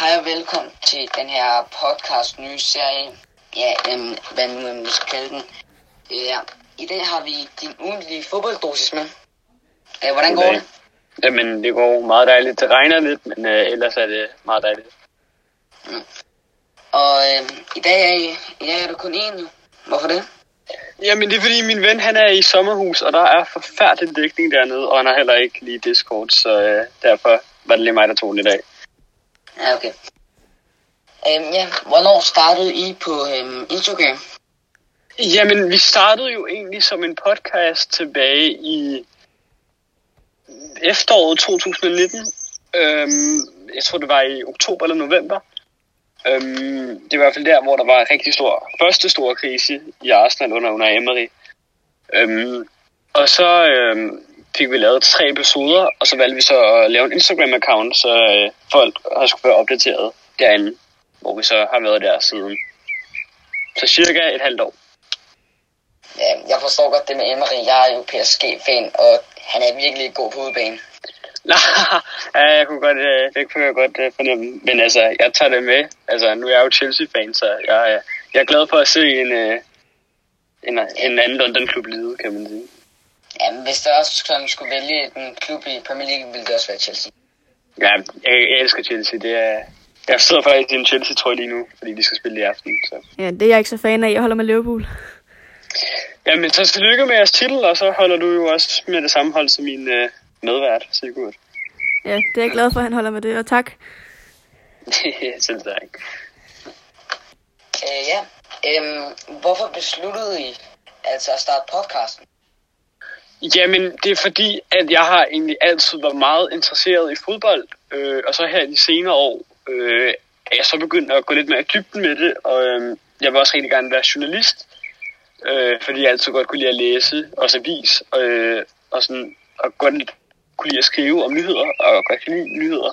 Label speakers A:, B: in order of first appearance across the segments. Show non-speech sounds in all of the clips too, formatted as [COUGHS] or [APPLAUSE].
A: Hej og velkommen til den her podcast nye serie. Ja, øhm, hvad nu man skal kalde den. Ja, i dag har vi din ugentlige fodbolddosis med. Øh, hvordan går det?
B: Jamen, det går meget dejligt. Det regner lidt, men øh, ellers er det meget dejligt.
A: Og øhm, i dag er, I, i dag er du kun én jo. Hvorfor det?
B: Jamen, det er fordi min ven, han er i sommerhus, og der er forfærdelig dækning dernede, og han har heller ikke lige Discord, så øh, derfor var det lige mig, der tog den i dag.
A: Ja, okay. Øhm, ja, hvornår startede I på øhm, Instagram?
B: Jamen, vi startede jo egentlig som en podcast tilbage i efteråret 2019. Øhm, jeg tror, det var i oktober eller november. Øhm, det var i hvert fald der, hvor der var en rigtig stor, første store krise i Arsenal under, under Emery. Øhm, og så øhm, fik vi lavet tre episoder, og så valgte vi så at lave en Instagram-account, så øh, folk har skulle være opdateret derinde, hvor vi så har været der siden. Så cirka et halvt år.
A: Ja, jeg forstår godt det med Emery. Jeg er jo PSG-fan, og han er virkelig god på udebane. [LAUGHS]
B: Nej, ja, jeg kunne godt, øh, det kunne jeg godt øh, fornemme. Men altså, jeg tager det med. Altså, nu er jeg jo Chelsea-fan, så jeg, øh, jeg er glad for at se en, en, en anden London-klub lide, kan man sige.
A: Ja, men hvis der også sådan skulle vælge en klub i Premier League, ville det også være Chelsea.
B: Ja, jeg, jeg elsker Chelsea. Det er, jeg sidder faktisk i en Chelsea-trøje lige nu, fordi de skal spille i aften. Så.
C: Ja, det er jeg ikke så fan af. Jeg holder med Liverpool.
B: Jamen, så tillykke med jeres titel, og så holder du jo også med det samme hold som min øh, medvært, Sigurd.
C: Ja, det er jeg glad for, at han holder med det. Og tak. [LAUGHS]
B: Selv tak.
A: Øh, ja, øhm, hvorfor besluttede I altså at starte podcasten?
B: Jamen, det er fordi, at jeg har egentlig altid været meget interesseret i fodbold, øh, og så her i de senere år øh, er jeg så begyndt at gå lidt mere i dybden med det, og øh, jeg vil også rigtig gerne være journalist, øh, fordi jeg altid godt kunne lide at læse, også avis, øh, og, sådan, og godt kunne lide at skrive om nyheder, og godt kan lide nyheder.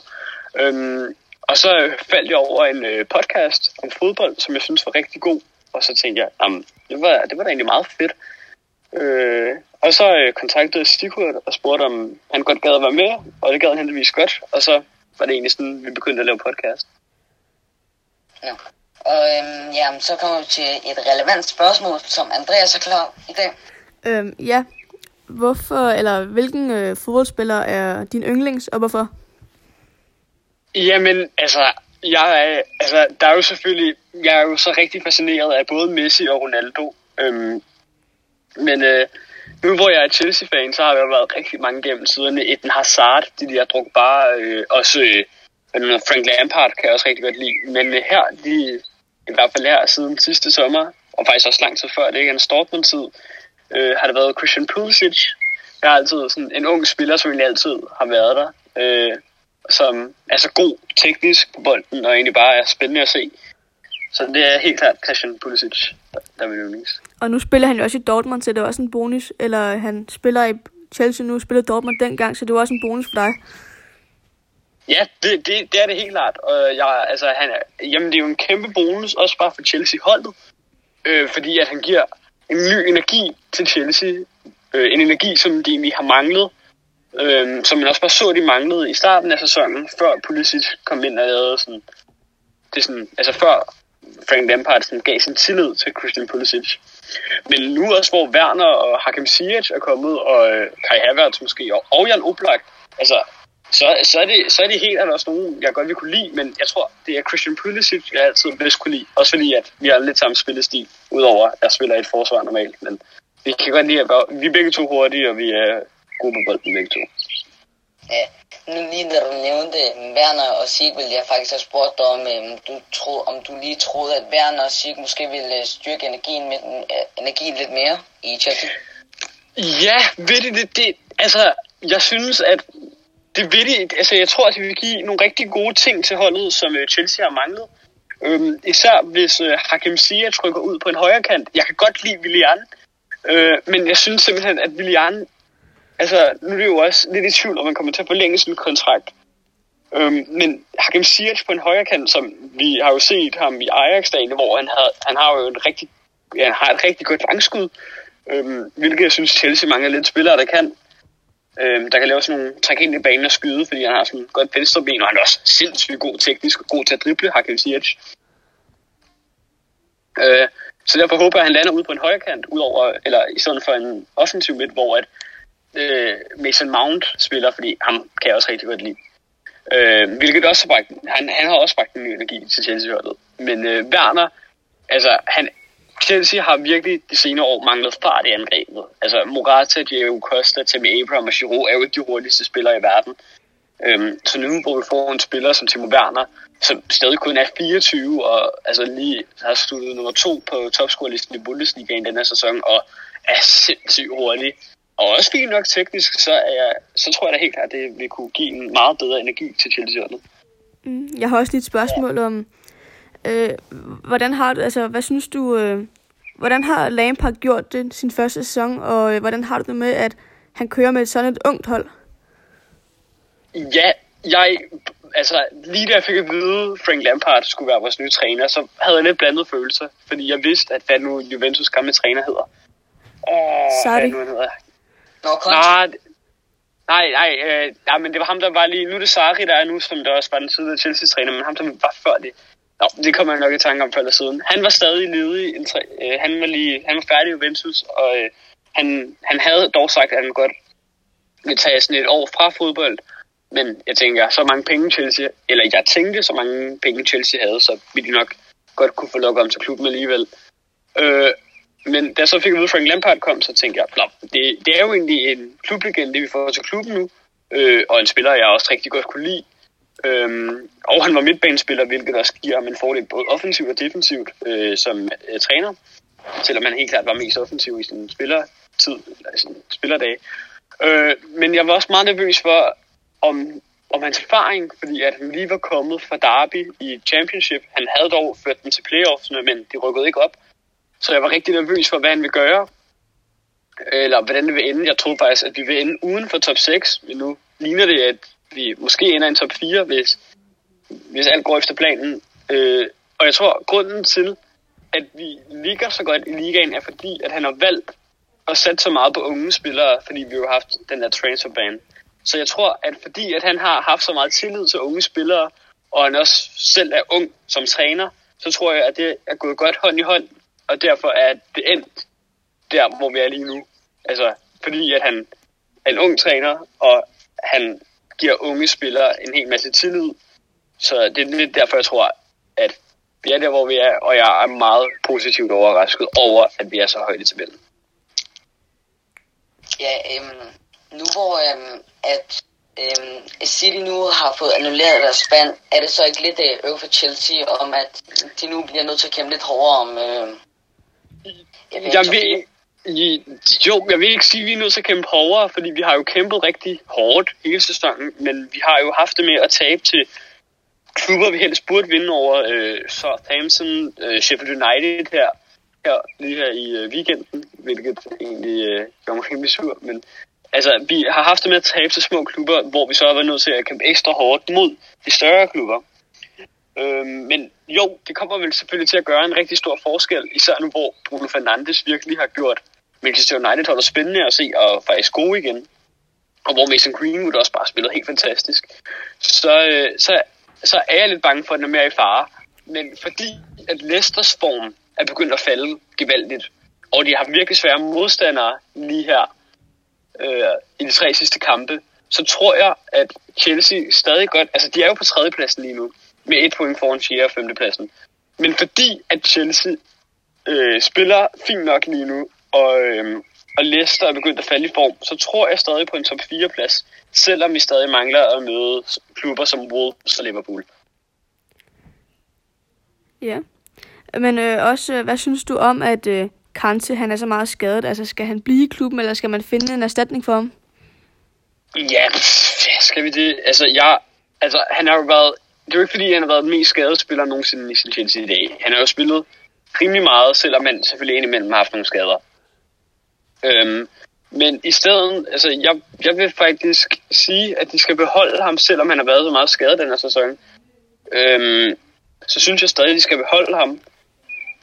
B: Øh, og så faldt jeg over en øh, podcast om fodbold, som jeg synes var rigtig god, og så tænkte jeg, jamen, det var, det var da egentlig meget fedt. Øh, og så øh, kontaktede Sigurd og spurgte, om han godt gad at være med, og det gad han heldigvis godt. Og så var det egentlig sådan, vi begyndte at lave podcast.
A: Ja. Og øhm, ja, så kommer vi til et relevant spørgsmål, som Andreas er klar i dag.
C: Øhm, ja. Hvorfor, eller hvilken øh, fodboldspiller er din yndlings, og hvorfor?
B: Jamen, altså, jeg er, altså, der er jo selvfølgelig, jeg er jo så rigtig fascineret af både Messi og Ronaldo. Øhm, men øh, nu hvor jeg er Chelsea-fan, så har der været rigtig mange gennem tiderne. Eden Hazard, de der druk bare, øh, også øh, Frank Lampard kan jeg også rigtig godt lide. Men øh, her, de, i hvert fald her siden sidste sommer, og faktisk også lang tid før, det er ikke en Stortmund-tid, øh, har det været Christian Pulisic. Der er altid sådan en ung spiller, som egentlig altid har været der. Øh, som er så god teknisk på bolden, og egentlig bare er spændende at se. Så det er helt klart Christian Pulisic, der, der er min yndlings.
C: Og nu spiller han jo også i Dortmund, så det er også en bonus. Eller han spiller i Chelsea nu, spillede Dortmund dengang, så det var også en bonus for dig.
B: Ja, det, det, det er det helt klart. Og jeg, altså, han er, jamen, det er jo en kæmpe bonus, også bare for Chelsea-holdet. Øh, fordi at han giver en ny energi til Chelsea. Øh, en energi, som de egentlig har manglet. Øh, som man også bare så, de manglede i starten af sæsonen, før Pulisic kom ind og lavede sådan... Det er sådan, altså før Frank Lampard sådan gav sin tillid til Christian Pulisic. Men nu også, hvor Werner og Hakim Ziyech er kommet, og øh, Kai Havertz måske, og, og Jan Oblak, altså, så, så, er det, så er det helt klart også nogen, jeg godt vil kunne lide, men jeg tror, det er Christian Pulisic, jeg altid bedst kunne lide. Også fordi, at vi har lidt samme spillestil, udover at jeg spiller et forsvar normalt. Men vi kan godt lide at vi er begge to hurtige, og vi er gode på bolden begge to.
A: Ja, nu lige da du nævnte Werner og Sig, ville jeg faktisk have spurgt dig om, øhm, du tro, om du lige troede, at Werner og Sig måske ville øh, styrke energien, med den, øh, energien lidt mere i Chelsea.
B: Ja, ved det, det, det, altså, jeg synes, at det vil de, altså, jeg tror, at det vil give nogle rigtig gode ting til holdet, som øh, Chelsea har manglet. Øhm, især hvis øh, Hakim Ziyech trykker ud på en højre kant. Jeg kan godt lide Willian, øh, men jeg synes simpelthen, at Willian, altså, nu er det jo også lidt i tvivl, om man kommer til at forlænge sin kontrakt. Øhm, men Hakim Ziyech på en højre kant, som vi har jo set ham i Ajax-dagene, hvor han, havde, han har jo en rigtig, ja, han har et rigtig godt langskud, øhm, hvilket jeg synes Chelsea mangler lidt spillere, der kan. Øhm, der kan lave sådan nogle træk ind i banen og skyde, fordi han har sådan godt venstre ben, og han er også sindssygt god teknisk og god til at drible, Hakim Ziyech. Øh, så derfor håber jeg, at han lander ud på en højre kant, udover, eller i stedet for en offensiv midt, hvor at, øh, Mason Mount spiller, fordi ham kan jeg også rigtig godt lide. Øh, hvilket også bragt, han, han har også bragt en ny energi til Chelsea-holdet. Men øh, Werner, altså han, Chelsea har virkelig de senere år manglet fart i angrebet. Altså Morata, Diego Costa, Tammy Abraham og Giroud er jo ikke de hurtigste spillere i verden. Øhm, så nu hvor vi får en spiller som Timo Werner, som stadig kun er 24 og altså lige har sluttet nummer to på topscorelisten i Bundesligaen den her sæson og er sindssygt hurtig og også fint nok teknisk, så, er jeg, så tror jeg da helt klart, at det vil kunne give en meget bedre energi til chelsea
C: mm, Jeg har også lige et spørgsmål ja. om, øh, hvordan har du, altså, hvad synes du, øh, hvordan har Lampard gjort det sin første sæson, og øh, hvordan har du det med, at han kører med sådan et ungt hold?
B: Ja, jeg, altså lige da jeg fik at vide, at Frank Lampard skulle være vores nye træner, så havde jeg lidt blandet følelser, fordi jeg vidste, at hvad nu Juventus gamle træner hedder.
C: Åh, Sorry. Hvad nu hedder.
B: Nå, Nej, nej, nej, øh, nej, men det var ham, der var lige... Nu er det Sarri, der er nu, som der også var den tidligere Chelsea-træner, men ham, der var før det. Nå, det kommer jeg nok i tanke om før eller siden. Han var stadig ledig. En træ, øh, han, var lige, han var færdig i Juventus, og øh, han, han havde dog sagt, at han godt ville tage sådan et år fra fodbold. Men jeg tænker, så mange penge Chelsea, eller jeg tænkte, så mange penge Chelsea havde, så ville de nok godt kunne få lukket om til klubben alligevel. Øh, men da så fik jeg ved, at Frank Lampard kom, så tænkte jeg, flop, det, det er jo egentlig en klublegende, vi får til klubben nu, øh, og en spiller, jeg også rigtig godt kunne lide. Øhm, og han var midtbanespiller, hvilket også giver ham en fordel både offensivt og defensivt øh, som øh, træner, selvom han helt klart var mest offensiv i sin spillertid, eller sin spillerdag. Øh, men jeg var også meget nervøs for, om, om hans erfaring, fordi at han lige var kommet fra Derby i Championship. Han havde dog ført den til playoffs, men de rykkede ikke op. Så jeg var rigtig nervøs for, hvad han vil gøre. Eller hvordan det vil ende. Jeg troede faktisk, at vi vil ende uden for top 6. Men nu ligner det, at vi måske ender i en top 4, hvis, hvis alt går efter planen. Øh, og jeg tror, grunden til, at vi ligger så godt i ligaen, er fordi, at han har valgt at sætte så meget på unge spillere, fordi vi jo har haft den der transferban. Så jeg tror, at fordi at han har haft så meget tillid til unge spillere, og han også selv er ung som træner, så tror jeg, at det er gået godt hånd i hånd og derfor er det endt der, hvor vi er lige nu. Altså, fordi at han er en ung træner, og han giver unge spillere en hel masse tillid. Så det er lidt derfor, jeg tror, at vi er der, hvor vi er, og jeg er meget positivt overrasket over, at vi er så højt i tabellen.
A: Ja, øhm, nu hvor øhm, at øhm, City nu har fået annulleret deres spand, er det så ikke lidt øh, for Chelsea om, at de nu bliver nødt til at kæmpe lidt hårdere om, øh,
B: jeg vil, jo, jeg vil ikke sige, at vi er nødt til at kæmpe hårdere, fordi vi har jo kæmpet rigtig hårdt hele sæsonen, men vi har jo haft det med at tabe til klubber, vi helst burde vinde over øh, Southampton, øh, Sheffield United her, her lige her i øh, weekenden, hvilket egentlig øh, gør mig rimelig sur, men altså, vi har haft det med at tabe til små klubber, hvor vi så har været nødt til at kæmpe ekstra hårdt mod de større klubber. Øh, men jo, det kommer vel selvfølgelig til at gøre en rigtig stor forskel, især nu hvor Bruno Fernandes virkelig har gjort Manchester United holder spændende at se og faktisk gode igen. Og hvor Mason Greenwood også bare spillet helt fantastisk. Så, øh, så, så er jeg lidt bange for, at den er mere i fare. Men fordi at Leicesters form er begyndt at falde gevaldigt, og de har virkelig svære modstandere lige her øh, i de tre sidste kampe, så tror jeg, at Chelsea stadig godt... Altså, de er jo på tredjepladsen lige nu med et point foran 4. og 5. pladsen. Men fordi at Chelsea øh, spiller fint nok lige nu, og, øh, og Leicester er begyndt at falde i form, så tror jeg stadig på en top 4 plads, selvom vi stadig mangler at møde klubber som Wolves og Liverpool.
C: Ja, men øh, også, hvad synes du om, at øh, Kante han er så meget skadet? Altså, skal han blive i klubben, eller skal man finde en erstatning for ham?
B: Ja, skal vi det? Altså, jeg, altså, han har jo været det er jo ikke fordi, han har været den mest skadede spiller nogensinde i sin Chelsea i dag. Han har jo spillet rimelig meget, selvom man selvfølgelig indimellem har haft nogle skader. Øhm, men i stedet, altså jeg, jeg vil faktisk sige, at de skal beholde ham, selvom han har været så meget skadet den her sæson. Øhm, så synes jeg stadig, at de skal beholde ham.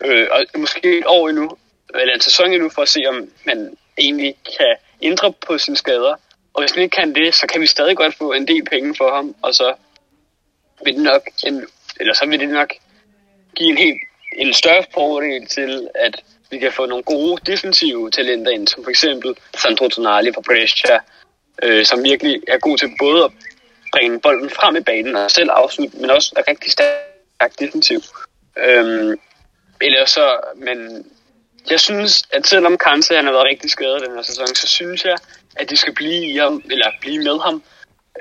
B: Øh, og måske et år endnu, eller en sæson endnu, for at se, om man egentlig kan ændre på sine skader, Og hvis man ikke kan det, så kan vi stadig godt få en del penge for ham, og så vil det nok, eller så vil det nok give en helt en større fordel til, at vi kan få nogle gode defensive talenter ind, som for eksempel Sandro Tonali fra Brescia, øh, som virkelig er god til både at bringe bolden frem i banen og selv afslutte, men også er rigtig stærk defensiv. Øhm, eller så, men jeg synes, at selvom Kanse han har været rigtig skadet den her sæson, så synes jeg, at de skal blive i ham, eller blive med ham,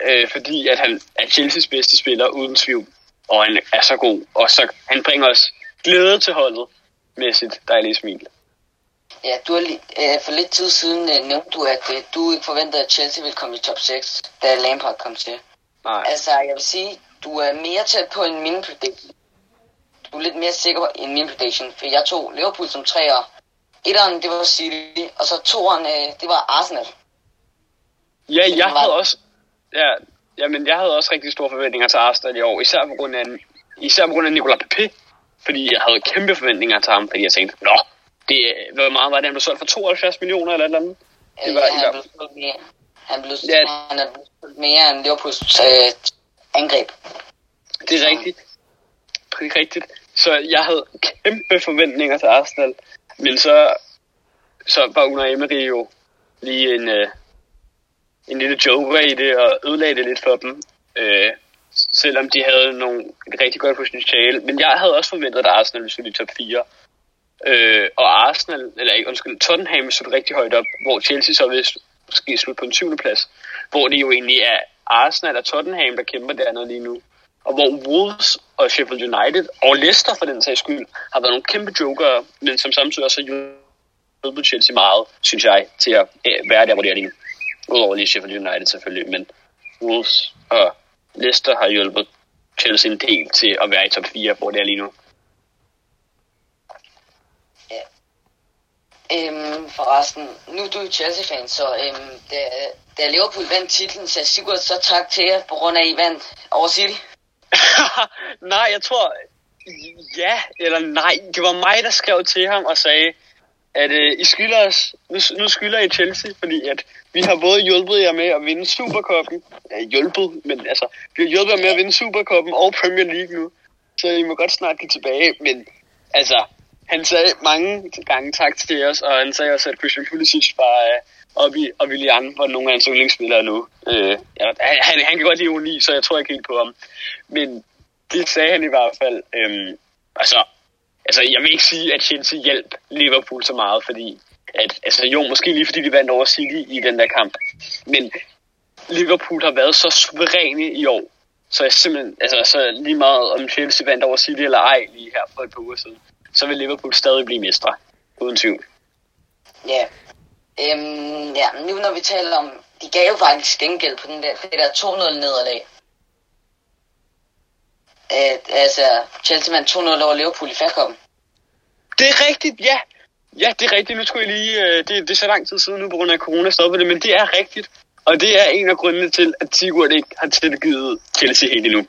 B: øh, fordi at han er Chelseas bedste spiller uden tvivl, og han er så god, og så han bringer os glæde til holdet med sit dejlige smil.
A: Ja, du har øh, for lidt tid siden øh, nævnte du, at øh, du ikke forventede, at Chelsea ville komme i top 6, da Lampard kom til.
B: Nej.
A: Altså, jeg vil sige, du er mere tæt på en min prediction. Du er lidt mere sikker end min prediction, for jeg tog Liverpool som treer. Etteren, det var City, og så toeren, øh, det var Arsenal.
B: Ja, jeg havde også, ja, jamen, jeg havde også rigtig store forventninger til Arsenal i år, især på grund af, især på grund af Nicolas Pepe, fordi jeg havde kæmpe forventninger til ham, fordi jeg tænkte, nå, det, hvor meget var det, han blev solgt for 72 millioner eller et eller andet? Det var i
A: han blev solgt mere. Han blev,
B: Ja.
A: han er blevet mere end Liverpools øh, angreb.
B: Det er rigtigt. Det er rigtigt. Så jeg havde kæmpe forventninger til Arsenal, men så, så var Unai Emery jo lige en, øh, en lille joker i det, og ødelagde det lidt for dem. Øh, selvom de havde nogle, et rigtig godt potentiale. Men jeg havde også forventet, at Arsenal ville slutte i top 4. Øh, og Arsenal, eller ikke, undskyld, Tottenham stod rigtig højt op, hvor Chelsea så vil måske slutte på en 20. plads. Hvor det jo egentlig er Arsenal og Tottenham, der kæmper dernede lige nu. Og hvor Wolves og Sheffield United og Leicester for den sags skyld har været nogle kæmpe jokere, men som samtidig også har hjulpet Chelsea meget, synes jeg, til at øh, være der, hvor de er lige nu. Udover lige Sheffield United selvfølgelig, men Wolves og Leicester har hjulpet Chelsea en del til at være i top 4, hvor det er lige nu.
A: Øhm, forresten, nu er du Chelsea-fan, så øhm, da, da Liverpool vandt titlen, så Sigurd så tak til jer, på grund af, I vandt over City. [LAUGHS]
B: nej, jeg tror... Ja, eller nej. Det var mig, der skrev til ham og sagde, at øh, I skylder os, nu, nu skylder I Chelsea, fordi at vi har både hjulpet jer med at vinde Supercoppen, ja, hjulpet, men altså, vi har hjulpet jer med at vinde Supercoppen og Premier League nu, så I må godt snart give tilbage, men altså, han sagde mange gange tak til os, og han sagde også, at Christian Pulisic var øh, oppe i, og Willian var nogle af hans yndlingsspillere nu. Øh, ja, han, han kan godt lide uni, så jeg tror ikke helt på ham. Men det sagde han i hvert fald. Øh, altså, altså, jeg vil ikke sige, at Chelsea hjalp Liverpool så meget, fordi at, altså jo, måske lige fordi de vandt over City i den der kamp. Men Liverpool har været så suveræne i år, så jeg simpelthen, altså så lige meget om Chelsea vandt over City eller ej lige her for et par uger siden, så vil Liverpool stadig blive mestre, uden tvivl.
A: Ja. Øhm, ja, nu når vi taler om, de gav jo faktisk gengæld på den der, det der 2-0 nederlag. At, altså, Chelsea vandt 2-0 over Liverpool i fastkoppen.
B: Det er rigtigt, ja. Ja, det er rigtigt. Nu skulle jeg lige... Øh, det, det er så lang tid siden nu, på grund af corona stoppede det, men det er rigtigt. Og det er en af grundene til, at Sigurd ikke har tilgivet Chelsea helt endnu.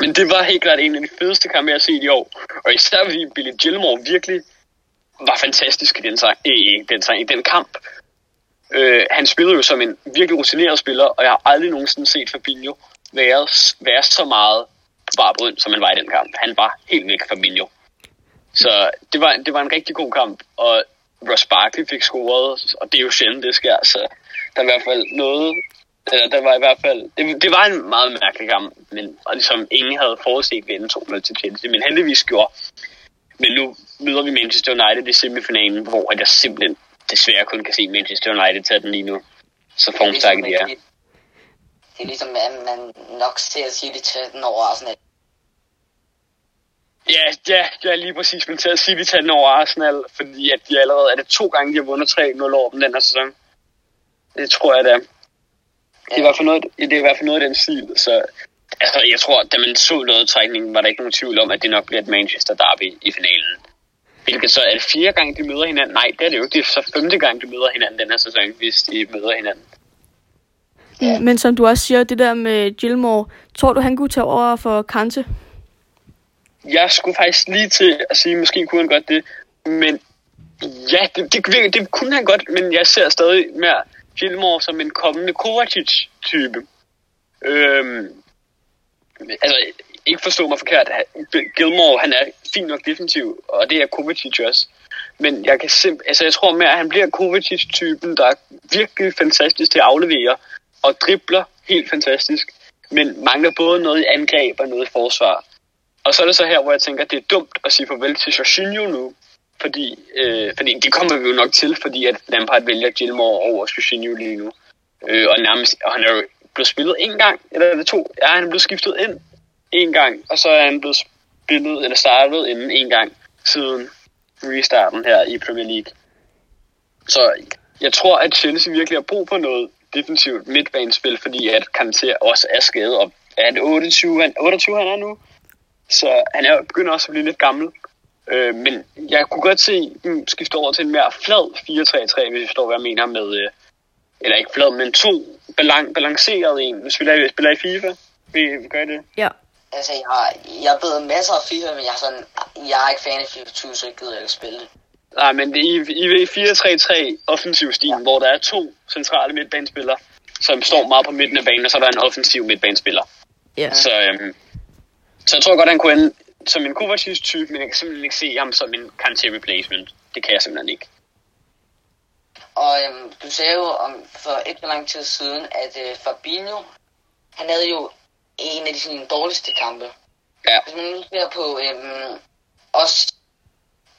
B: Men det var helt klart en af de fedeste kampe, jeg har set i år. Og især fordi Billy Gilmore virkelig var fantastisk i den, sang, øh, den, sang, i den kamp. Øh, han spillede jo som en virkelig rutineret spiller, og jeg har aldrig nogensinde set Fabinho være, være så meget bare bund, som han var i den kamp. Han var helt væk Fabinho. Så det var, det var en rigtig god kamp, og Ross Barkley fik scoret, og det er jo sjældent, det sker, så der var i hvert fald noget, eller der var i hvert fald, det, det var en meget mærkelig kamp, men, og ligesom ingen havde forudset vinde 2-0 til Chelsea, men heldigvis gjorde. Men nu møder vi Manchester United i semifinalen, hvor jeg simpelthen desværre kun kan se Manchester United tage den lige nu. Så formstærke de er.
A: det er ligesom, at man nok ser City tage den over Arsenal.
B: Ja, ja, ja, lige præcis. Men til at sige, at vi tager den over Arsenal, fordi at de allerede er det to gange, de har vundet 3-0 over dem den her sæson. Det tror jeg, det er. Det er, i hvert fald noget, det er i hvert fald noget af den stil. Så altså, jeg tror, da man så lodtrækningen, var der ikke nogen tvivl om, at det nok bliver et Manchester Derby i finalen. Hvilket så er det fjerde gang, de møder hinanden? Nej, det er det jo ikke. Det er så femte gang, de møder hinanden den her sæson, hvis de møder hinanden.
C: Ja. Men som du også siger, det der med Gilmore, tror du, han kunne tage over for Kante?
B: Jeg skulle faktisk lige til at sige, måske kunne han godt det. Men ja, det, det, det, kunne han godt, men jeg ser stadig mere Gilmore som en kommende Kovacic-type. Øhm, altså, ikke forstå mig forkert. Gilmore, han er fint nok defensiv, og det er Kovacic også. Men jeg kan simpelthen, altså, jeg tror mere, at han bliver Kovacic-typen, der er virkelig fantastisk til at aflevere, og dribler helt fantastisk, men mangler både noget i angreb og noget i forsvar. Og så er det så her, hvor jeg tænker, at det er dumt at sige farvel til Jorginho nu, fordi, øh, fordi det kommer vi jo nok til, fordi at Lampard vælger Gilmore over Jorginho lige nu. Øh, og, nærmest, og han er jo blevet spillet en gang, eller er det to? Ja, han er blevet skiftet ind en gang, og så er han blevet spillet, eller startet inden en gang siden restarten her i Premier League. Så jeg tror, at Chelsea virkelig har brug for noget defensivt midtbanespil, fordi at Kanté også er skadet, og er det 28, han, 28 han er nu? Så han er begynder også at blive lidt gammel. Øh, men jeg kunne godt se dem skifte over til en mere flad 4-3-3, hvis jeg forstår, hvad jeg mener med... Øh, eller ikke flad, men to balan- balanceret en. Hvis vi spiller, spiller i FIFA, vi, vi gør det.
C: Ja.
A: Altså, jeg har, jeg ved masser af FIFA, men jeg er, sådan, jeg er ikke fan af FIFA 20, så jeg gider ikke spille det.
B: Nej, men det er i, i 4-3-3 offensiv stil, ja. hvor der er to centrale midtbanespillere, som står meget på midten af banen, og så er der en offensiv midtbanespiller.
C: Ja.
B: Så, øhm, så jeg tror godt, han kunne ende som en Kovacic-type, men jeg kan simpelthen ikke se ham som en Kanté replacement. Det kan jeg simpelthen ikke.
A: Og øhm, du sagde jo om for ikke så lang tid siden, at øh, Fabinho, han havde jo en af de sine dårligste kampe.
B: Ja.
A: Hvis man nu ser på øhm, også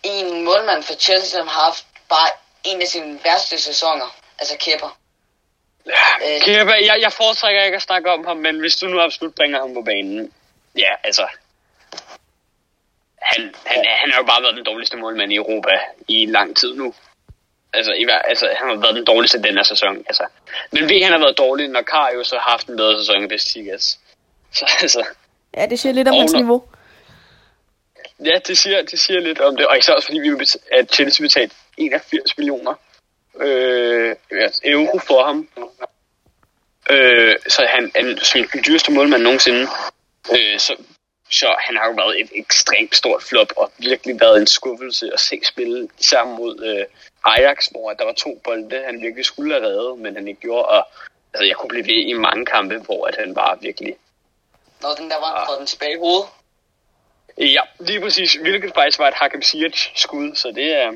A: en målmand for Chelsea, som har haft bare en af sine værste sæsoner, altså Kepa.
B: Øh, Kepa, jeg, jeg foretrækker ikke at snakke om ham, men hvis du nu absolut bringer ham på banen, ja, altså, han, han, han har jo bare været den dårligste målmand i Europa i lang tid nu. Altså, i, altså han har været den dårligste den her sæson. Altså. Men ved, han har været dårlig, når Karius har haft en bedre sæson i Besiktas. [LAUGHS] Så altså,
C: Ja, det siger lidt om hans niveau.
B: ja, det siger, det siger lidt om det. Og især også fordi, vi at Chelsea betalte 81 millioner øh, euro for ham. Øh, så han er den dyreste målmand nogensinde. Øh, så, så han har jo været et ekstremt stort flop, og virkelig været en skuffelse at se spille sammen mod øh, Ajax, hvor der var to bolde, han virkelig skulle have reddet, men han ikke gjorde. Og altså, jeg kunne blive ved i mange kampe, hvor at han var virkelig
A: Når den der var,
B: Ah.
A: han fået den tilbage i hovedet.
B: Ja, lige præcis. Hvilket faktisk var et Hakim Ziyech-skud, så det er...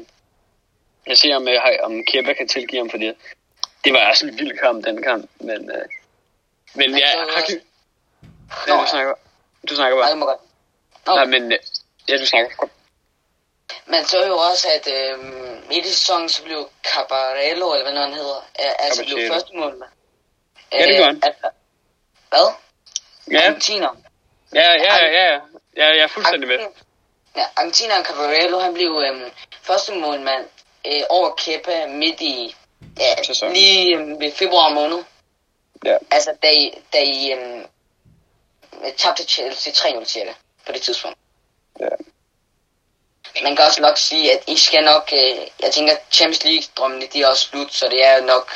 B: Jeg ser, om, øh, om Kepa kan tilgive ham for det. Det var også en vild kamp, den kamp, men... Øh, men
A: Men
B: ja, Hakim...
A: Nå,
B: Ja, du snakker, du snakker
A: Nej,
B: bare.
A: det må godt. Nå,
B: Nej, men... øh, Ja, du snakker. Kom.
A: Man så jo også, at øh, midt i sæsonen, så blev Cabarello, eller hvad han hedder, øh, altså blev første målmand.
B: Ja, det gør han.
A: Hvad?
B: Ja,
A: Argentiner.
B: ja, ja, ja, ja, ja. Jeg er fuldstændig med.
A: Ja, Argentina Cabarello, han blev øh, første målmand øh, over Kepa midt i, ja,
B: Sæsonen.
A: lige øh, ved februar måned.
B: Ja.
A: Altså, da I, da I øh, tabte Chelsea 3-0 cirka, på det tidspunkt.
B: Ja.
A: Man kan også nok sige, at I skal nok, øh, jeg tænker, Champions League-drømmene, de er også slut, så det er jo nok,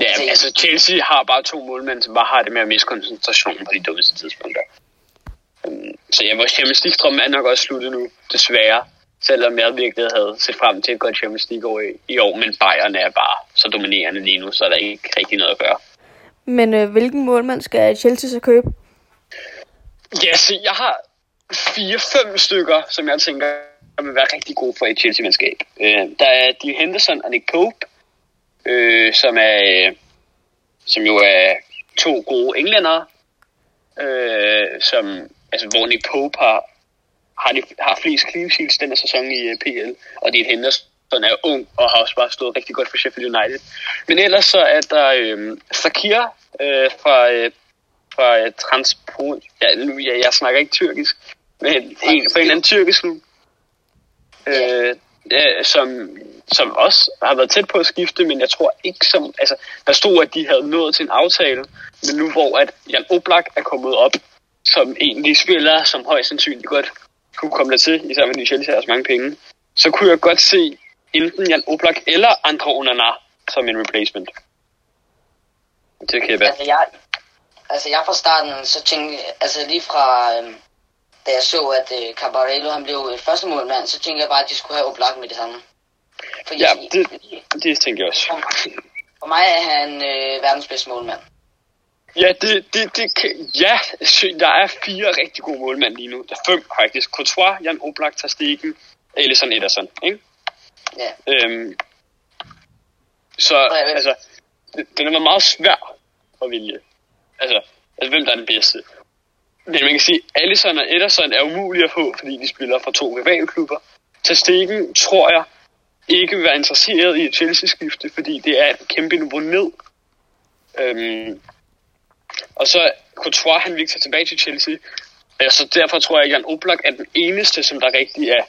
B: Ja,
A: Altså,
B: altså Chelsea har bare to målmænd, som bare har det med at miste koncentrationen på de dummeste tidspunkter. Så ja, vores Champions League-drøm er nok også sluttet nu, desværre. Selvom jeg virkelig havde set frem til et godt Champions League år i, i år, men Bayern er bare så dominerende lige nu, så er der ikke rigtig noget at gøre.
C: Men øh, hvilken målmand skal Chelsea så købe?
B: Ja, så jeg har fire-fem stykker, som jeg tænker der vil være rigtig gode for et Chelsea-mandskab. Øh, der er Dean Henderson og Nick Pope, øh, som er øh, som jo er to gode englændere, øh, som, altså, hvor Nick Pope har, har, de, har flest clean sheets denne sæson i øh, uh, PL, og det er Henderson er ung og har også bare stået rigtig godt for Sheffield United. Men ellers så er der øh, Sakir øh, fra, øh, fra øh, Transport. Ja, nu, ja, jeg snakker ikke tyrkisk, men en, fra en eller anden tyrkisk nu. Øh, som, som også har været tæt på at skifte, men jeg tror ikke som... Altså, der stod, at de havde nået til en aftale, men nu hvor at Jan Oblak er kommet op som egentlig spiller, som højst sandsynligt godt kunne komme der til, især med de Chelsea har så mange penge, så kunne jeg godt se enten Jan Oblak eller Andre Onana som en replacement. Det kan jeg være.
A: altså jeg, altså jeg fra starten, så tænkte altså lige fra, øh, da jeg så, at øh, Cabarello, han blev øh, første målmand, så tænkte jeg bare, at de skulle have Oblak med det samme. For
B: Ja, det, det tænker jeg også.
A: For mig er han øh, verdens bedste målmand.
B: Ja, det, det, det kan, ja, der er fire rigtig gode målmænd lige nu. Der er fem faktisk. Courtois, Jan Oblak, Ter Stegen, Ellison Ederson, ikke?
A: Ja.
B: Øhm, så,
A: ved-
B: altså, den er meget svær at vælge. Altså, altså, hvem der er den bedste. Men man kan sige, Allison og Ederson er umulige at få, fordi de spiller for to rivalklubber. Ter Stegen tror jeg ikke vil være interesseret i et Chelsea-skifte, fordi det er et kæmpe niveau ned. Øhm, og så Courtois, han vil ikke tage tilbage til Chelsea. Øh, Så derfor tror jeg, at Jan Oblak er den eneste, som der rigtig er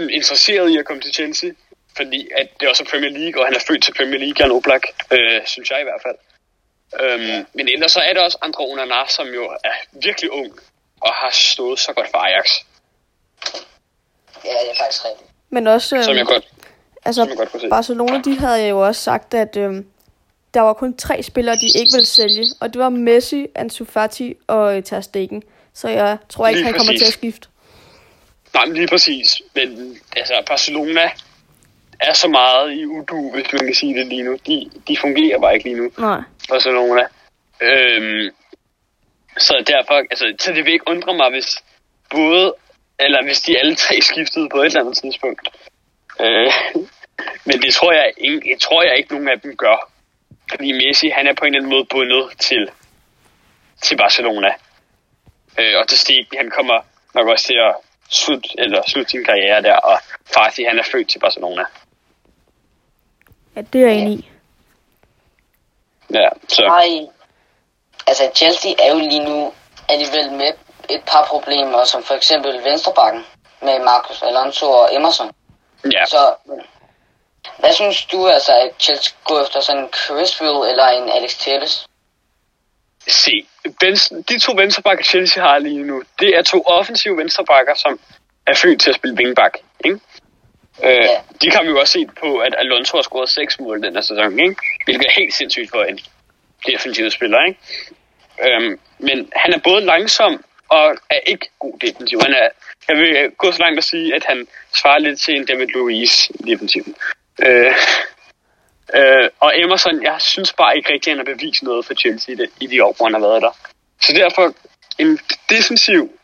B: interesseret i at komme til Chelsea. Fordi at det også er Premier League, og han er født til Premier League, Jan Oblak, øh, synes jeg i hvert fald. Øhm, men ellers så er der også andre Onana, som jo er virkelig ung, og har stået så godt for Ajax,
A: Ja, det er faktisk rigtigt.
C: Men også, øh,
B: som jeg godt,
C: altså,
B: som jeg godt kunne se.
C: Barcelona, de havde jo også sagt, at øh, der var kun tre spillere, de ikke ville sælge. Og det var Messi, Ansu Fati og øh, Ter Stegen. Så jeg tror ikke,
B: Lige
C: han kommer
B: præcis.
C: til at skifte.
B: Nej, men lige præcis. Men altså, Barcelona er så meget i udu, hvis man kan sige det lige nu. De, de fungerer bare ikke lige nu.
C: Nej.
B: Barcelona. Øhm, så derfor, altså, så det vil ikke undre mig, hvis både, eller hvis de alle tre skiftede på et eller andet tidspunkt. Øh, men det tror jeg, ikke, tror jeg ikke, nogen af dem gør. Fordi Messi, han er på en eller anden måde bundet til, til Barcelona. Øh, og til Stig, han kommer nok også til at slut, eller slutte sin karriere der, og Fati, han er født til Barcelona.
C: Ja, det er jeg enig i.
B: Ja, så
A: Nej. Altså, Chelsea er jo lige nu alligevel med et par problemer, som for eksempel venstrebakken med Marcus Alonso og Emerson.
B: ja.
A: Så hvad synes du altså, at Chelsea går efter sådan en Criswell eller en Alex Telles?
B: Se, venstre, de to venstrebakker Chelsea har lige nu, det er to offensive venstrebakker, som er født til at spille wingback. Ikke? Øh,
A: Ja.
B: De kan vi jo også se på, at Alonso har scoret seks mål den her sæson, ikke? hvilket er helt sindssygt for en defensiv spiller. Ikke? Øhm, men han er både langsom og er ikke god defensiv. Han er, jeg vil gå så langt at sige, at han svarer lidt til en David Luiz defensiven. Øh, øh, og Emerson, jeg synes bare ikke rigtig, at han har bevist noget for Chelsea i, det, i de år, hvor han har været der. Så derfor en defensiv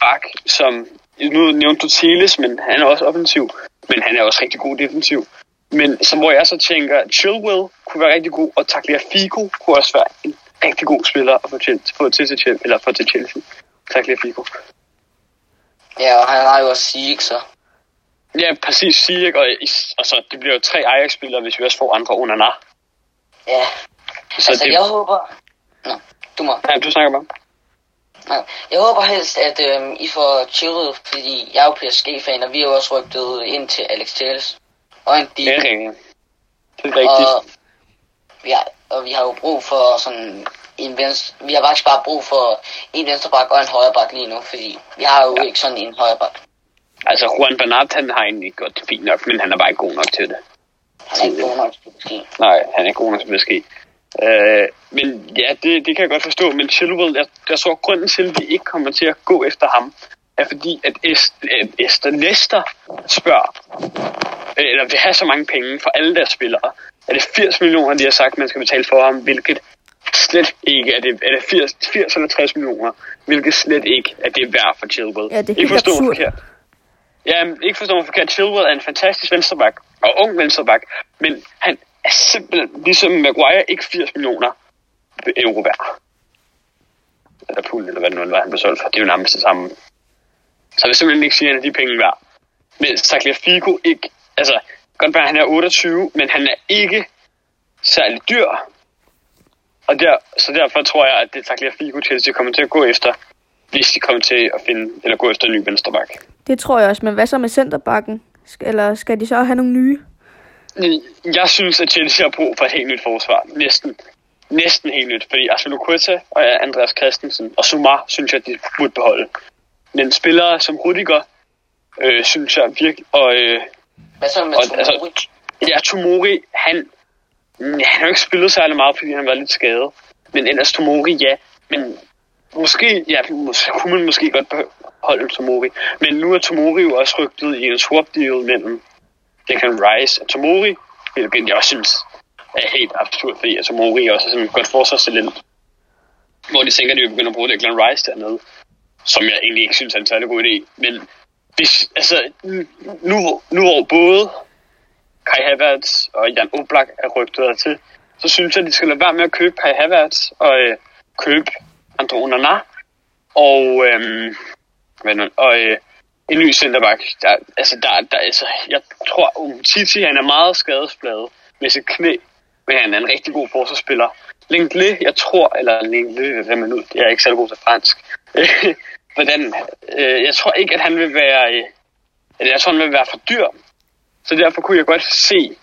B: bak, som nu nævnte du Teles, men han er også offensiv, men han er også rigtig god defensiv. Men så hvor jeg så tænker, Chilwell kunne være rigtig god, og Tagliafico kunne også være en rigtig god spiller at få til, få til, til, Chelsea, eller få til Chelsea. Tagliafico.
A: Ja, og han har jo også Sieg, så.
B: Ja, præcis Ziyech, og, og så det bliver jo tre Ajax-spillere, hvis vi også får andre under.
A: Ja,
B: Så
A: altså
B: det,
A: jeg håber... Nå, du må.
B: ja, du snakker bare.
A: Nej, Jeg håber helst, at øhm, I får chillet, fordi jeg er jo PSG-fan, og vi har også rygtet ind til Alex Telles. Og en
B: Det
A: deal.
B: Det er rigtigt.
A: Og, ja, og vi har jo brug for sådan en venstre... Vi har faktisk bare brug for en venstreback og en højreback lige nu, fordi vi har jo ja. ikke sådan en højreback.
B: Altså, Juan Bernat, han har egentlig godt det fint nok, men han er bare ikke god nok til det.
A: Han er ikke god nok til måske.
B: Nej, han er ikke god nok til det. Øh, men ja, det, det kan jeg godt forstå. Men Chilwell, jeg, jeg tror, grunden til, at vi ikke kommer til at gå efter ham, er fordi, at Est, at Esther Lester spørger, øh, eller vil have så mange penge for alle deres spillere. Er det 80 millioner, de har sagt, man skal betale for ham, hvilket slet ikke er det. Er det 80, 80 eller 60 millioner, hvilket slet ikke er det værd for Chilwell.
C: Ja, det er
B: ikke forstå mig forkert. Ja, ikke forstå mig forkert. Chilwell er en fantastisk venstreback, og ung venstreback, men han er simpelthen, ligesom Maguire, ikke 80 millioner euro værd. Eller pund, eller hvad det nu var, han blev solgt for. Det er jo nærmest det samme. Så jeg vil simpelthen ikke sige, at han er de penge værd. Men Tagliafico ikke, altså, godt være, at han er 28, men han er ikke særlig dyr. Og der, så derfor tror jeg, at det er til, de kommer til at gå efter, hvis de kommer til at finde, eller gå efter en ny venstreback.
C: Det tror jeg også, men hvad så med centerbakken? Sk- Eller skal de så have nogle nye?
B: Jeg synes, at Chelsea har brug for et helt nyt forsvar. Næsten. Næsten helt nyt. Fordi Kurta og Andreas Christensen og Sumar synes jeg, de burde beholde. Men spillere som Rudiger, øh, synes jeg virkelig... Og, øh,
A: Hvad så med
B: Og,
A: Tomori?
B: altså- ja, Tomori, han, han har jo ikke spillet særlig meget, fordi han været lidt skadet. Men ellers Tomori, ja. Men måske, ja, måske, kunne man måske godt beholde Tomori. Men nu er Tomori jo også rygtet i en swap deal mellem Declan Rice og Tomori, hvilket jeg også synes er helt absurd, fordi at Tomori også er sådan et godt forsvarstalent. Hvor de tænker, at de vil begynde at bruge Declan Rice dernede, som jeg egentlig ikke synes er en særlig god idé. Men hvis, altså, nu, nu hvor både Kai Havertz og Jan Oblak er rygtet til, så synes jeg, at de skal lade være med at købe Kai Havertz og øh, købe Andro Onana og, øh, og øh, en ny centerback. Der, altså, der, der, altså, jeg tror, um, Titi han er meget skadesbladet med sit knæ, men han er en rigtig god forsvarsspiller. Lingle, jeg tror, eller Lingle, hvad man nu, jeg er ikke særlig god til fransk. [LAUGHS] Hvordan, øh, jeg tror ikke, at han vil være, øh, jeg tror, han vil være for dyr. Så derfor kunne jeg godt se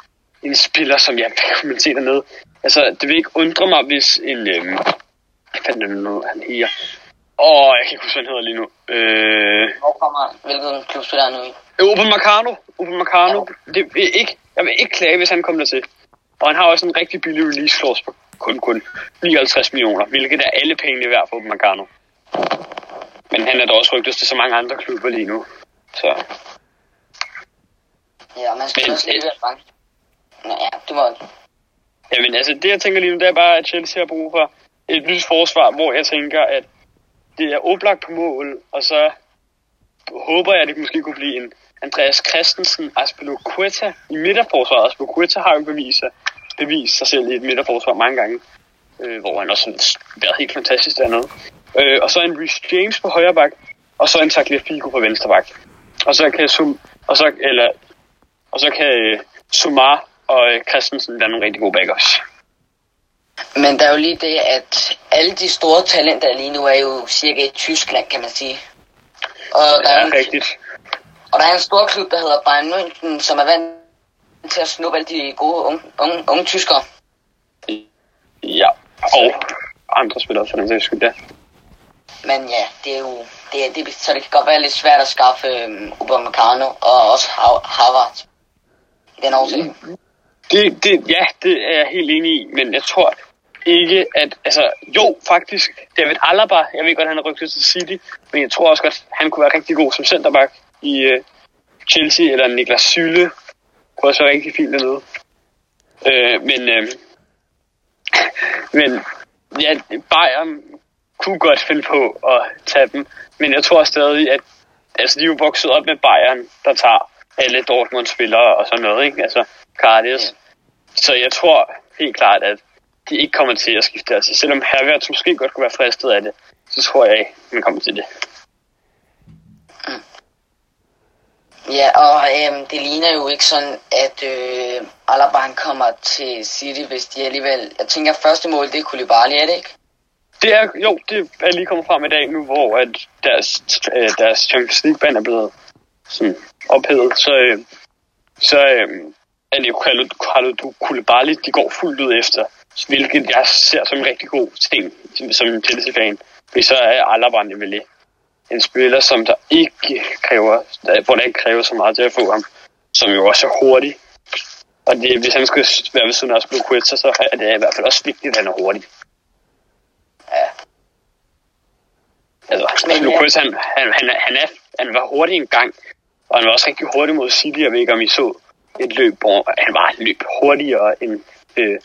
B: en spiller, som jeg [LAUGHS] vil se dernede. Altså, det vil ikke undre mig, hvis en, øh, hvad fanden er det nu, han her? Åh, jeg kan ikke huske, hvad han hedder lige nu. Øh...
A: Hvor kommer Hvilken klub spiller han nu i?
B: Open Meccano. Open Meccano. Ja. Det ikke, jeg vil ikke klage, hvis han kommer der til. Og han har også en rigtig billig release clause på kun, kun 59 millioner, hvilket er alle pengene værd for Open Meccano. Men han er da også rygtet til så mange andre klubber lige nu. Så.
A: Ja, man skal Men, også lige være bange. Nå ja, du må...
B: Jamen altså, det jeg tænker lige nu, det er bare, at Chelsea har brug for et nyt forsvar, hvor jeg tænker, at det er oplagt på mål, og så håber jeg, at det måske kunne blive en Andreas Christensen, Quetta i midterforsvaret. Quetta har jo bevist, bevist sig selv i et midterforsvar mange gange, øh, hvor han også har været helt fantastisk dernede. Øh, og så en Rhys James på højre bak, og så en Tagliafico på venstre bak. Og så kan Sum, og så, eller, og så kan øh, Sumar og øh, Christensen være nogle rigtig gode backups.
A: Men der er jo lige det, at alle de store talenter lige nu er jo cirka i Tyskland, kan man sige.
B: Og der ja, er en, rigtigt.
A: Og der er en stor klub, der hedder Bayern München, som er vant til at snuppe alle de gode unge, unge, unge tyskere.
B: Ja, og andre spillere for den sags skyld, ja.
A: Men ja, det er jo, det er, det, så det kan godt være lidt svært at skaffe um, Upamecano og også Harvard. Den årsag.
B: Det, det, ja, det er jeg helt enig i, men jeg tror ikke, at... Altså, jo, faktisk, David Alaba, jeg ved godt, han er rygtet til City, men jeg tror også godt, han kunne være rigtig god som centerback i uh, Chelsea, eller Niklas Sylle kunne også være rigtig fint dernede. Uh, men, uh, [LAUGHS] men ja, Bayern kunne godt finde på at tage dem, men jeg tror stadig, at altså, de er jo vokset op med Bayern, der tager alle Dortmund-spillere og sådan noget, ikke? Altså, Cardis. Ja. Så jeg tror helt klart, at de ikke kommer til at skifte Altså, selvom Havertz måske godt kunne være fristet af det, så tror jeg ikke, han kommer til det.
A: Mm. Ja, og øhm, det ligner jo ikke sådan, at øh, Alaba han kommer til City, hvis de alligevel... Jeg tænker, første mål, det er Koulibaly, er det ikke?
B: Det er, jo, det er lige kommet frem i dag nu, hvor at deres, øh, deres Champions League-band er blevet sådan ophedet. Så, øh, så øh, jo Carlo Koulibaly, de går fuldt ud efter, hvilket jeg ser som en rigtig god ting som Chelsea-fan. Fordi så er Alaba nemlig en spiller, som der ikke kræver, hvor der ikke kræver så meget til at få ham, som jo også er hurtig. Og det, hvis han skal være ved siden af Quetta, så er det i hvert fald også vigtigt, at han er hurtig. Ja. Altså, Quetta, han, han, han, han, er, han var hurtig en gang, og han var også rigtig hurtig mod City, jeg ved ikke, om I så et løb, hvor han var løb hurtigere end øh,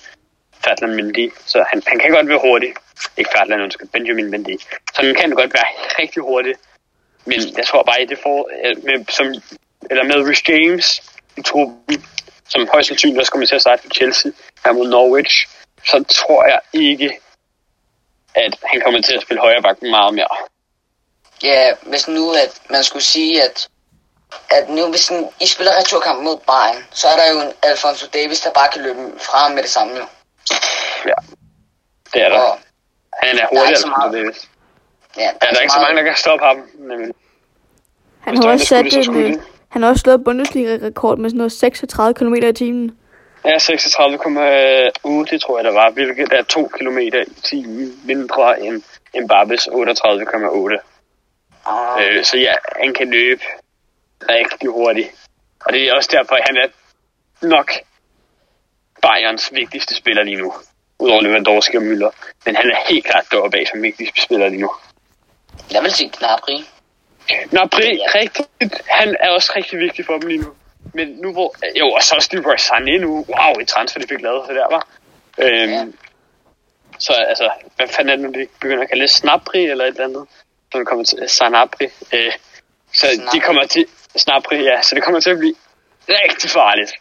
B: Ferdinand Mendy. Så han, han kan godt være hurtig. Ikke Ferdinand, undskyld, Benjamin Mendy. Så han kan godt være rigtig hurtig. Men jeg tror bare, at det får, øh, med, som, eller med Rich James i truppen, som højst sandsynligt også kommer til at starte for Chelsea her mod Norwich, så tror jeg ikke, at han kommer til at spille højre bakken meget mere.
A: Ja, hvis nu at man skulle sige, at at nu hvis en, I spiller returkamp mod Bayern, så er der jo en Alfonso Davis, der bare kan løbe fra med det samme jo.
B: Ja, det er der. Og han er hurtig, Alfonso Davis. Ja, der, ja, der er, er ikke så mange, der kan stoppe ham. Men...
C: Han har også sat en, øh, han har også slået Bundesliga-rekord med sådan noget 36 km i timen.
B: Ja, 36,8, det tror jeg, der var, hvilket er 2 km i timen mindre end Mbappes 38,8. Ah. Øh, så ja, han kan løbe rigtig hurtigt. Og det er også derfor, at han er nok Bayerns vigtigste spiller lige nu. Udover Lewandowski og Müller. Men han er helt klart deroppe bag som vigtigste spiller lige nu.
A: Jeg vil sige Gnabry.
B: Gnabry, ja. rigtigt. Han er også rigtig vigtig for dem lige nu. Men nu hvor... Jo, og så også Leroy Sané nu. Wow, et transfer, de fik lavet. Så der var. Øhm,
A: Ja.
B: Så altså, hvad fanden er det nu, de begynder at kalde det? Snapri eller et eller andet? Så det kommer til Sanapri. Øh, så de
A: Snapri.
B: kommer til... Snapri, ja. Så det kommer til at blive rigtig farligt.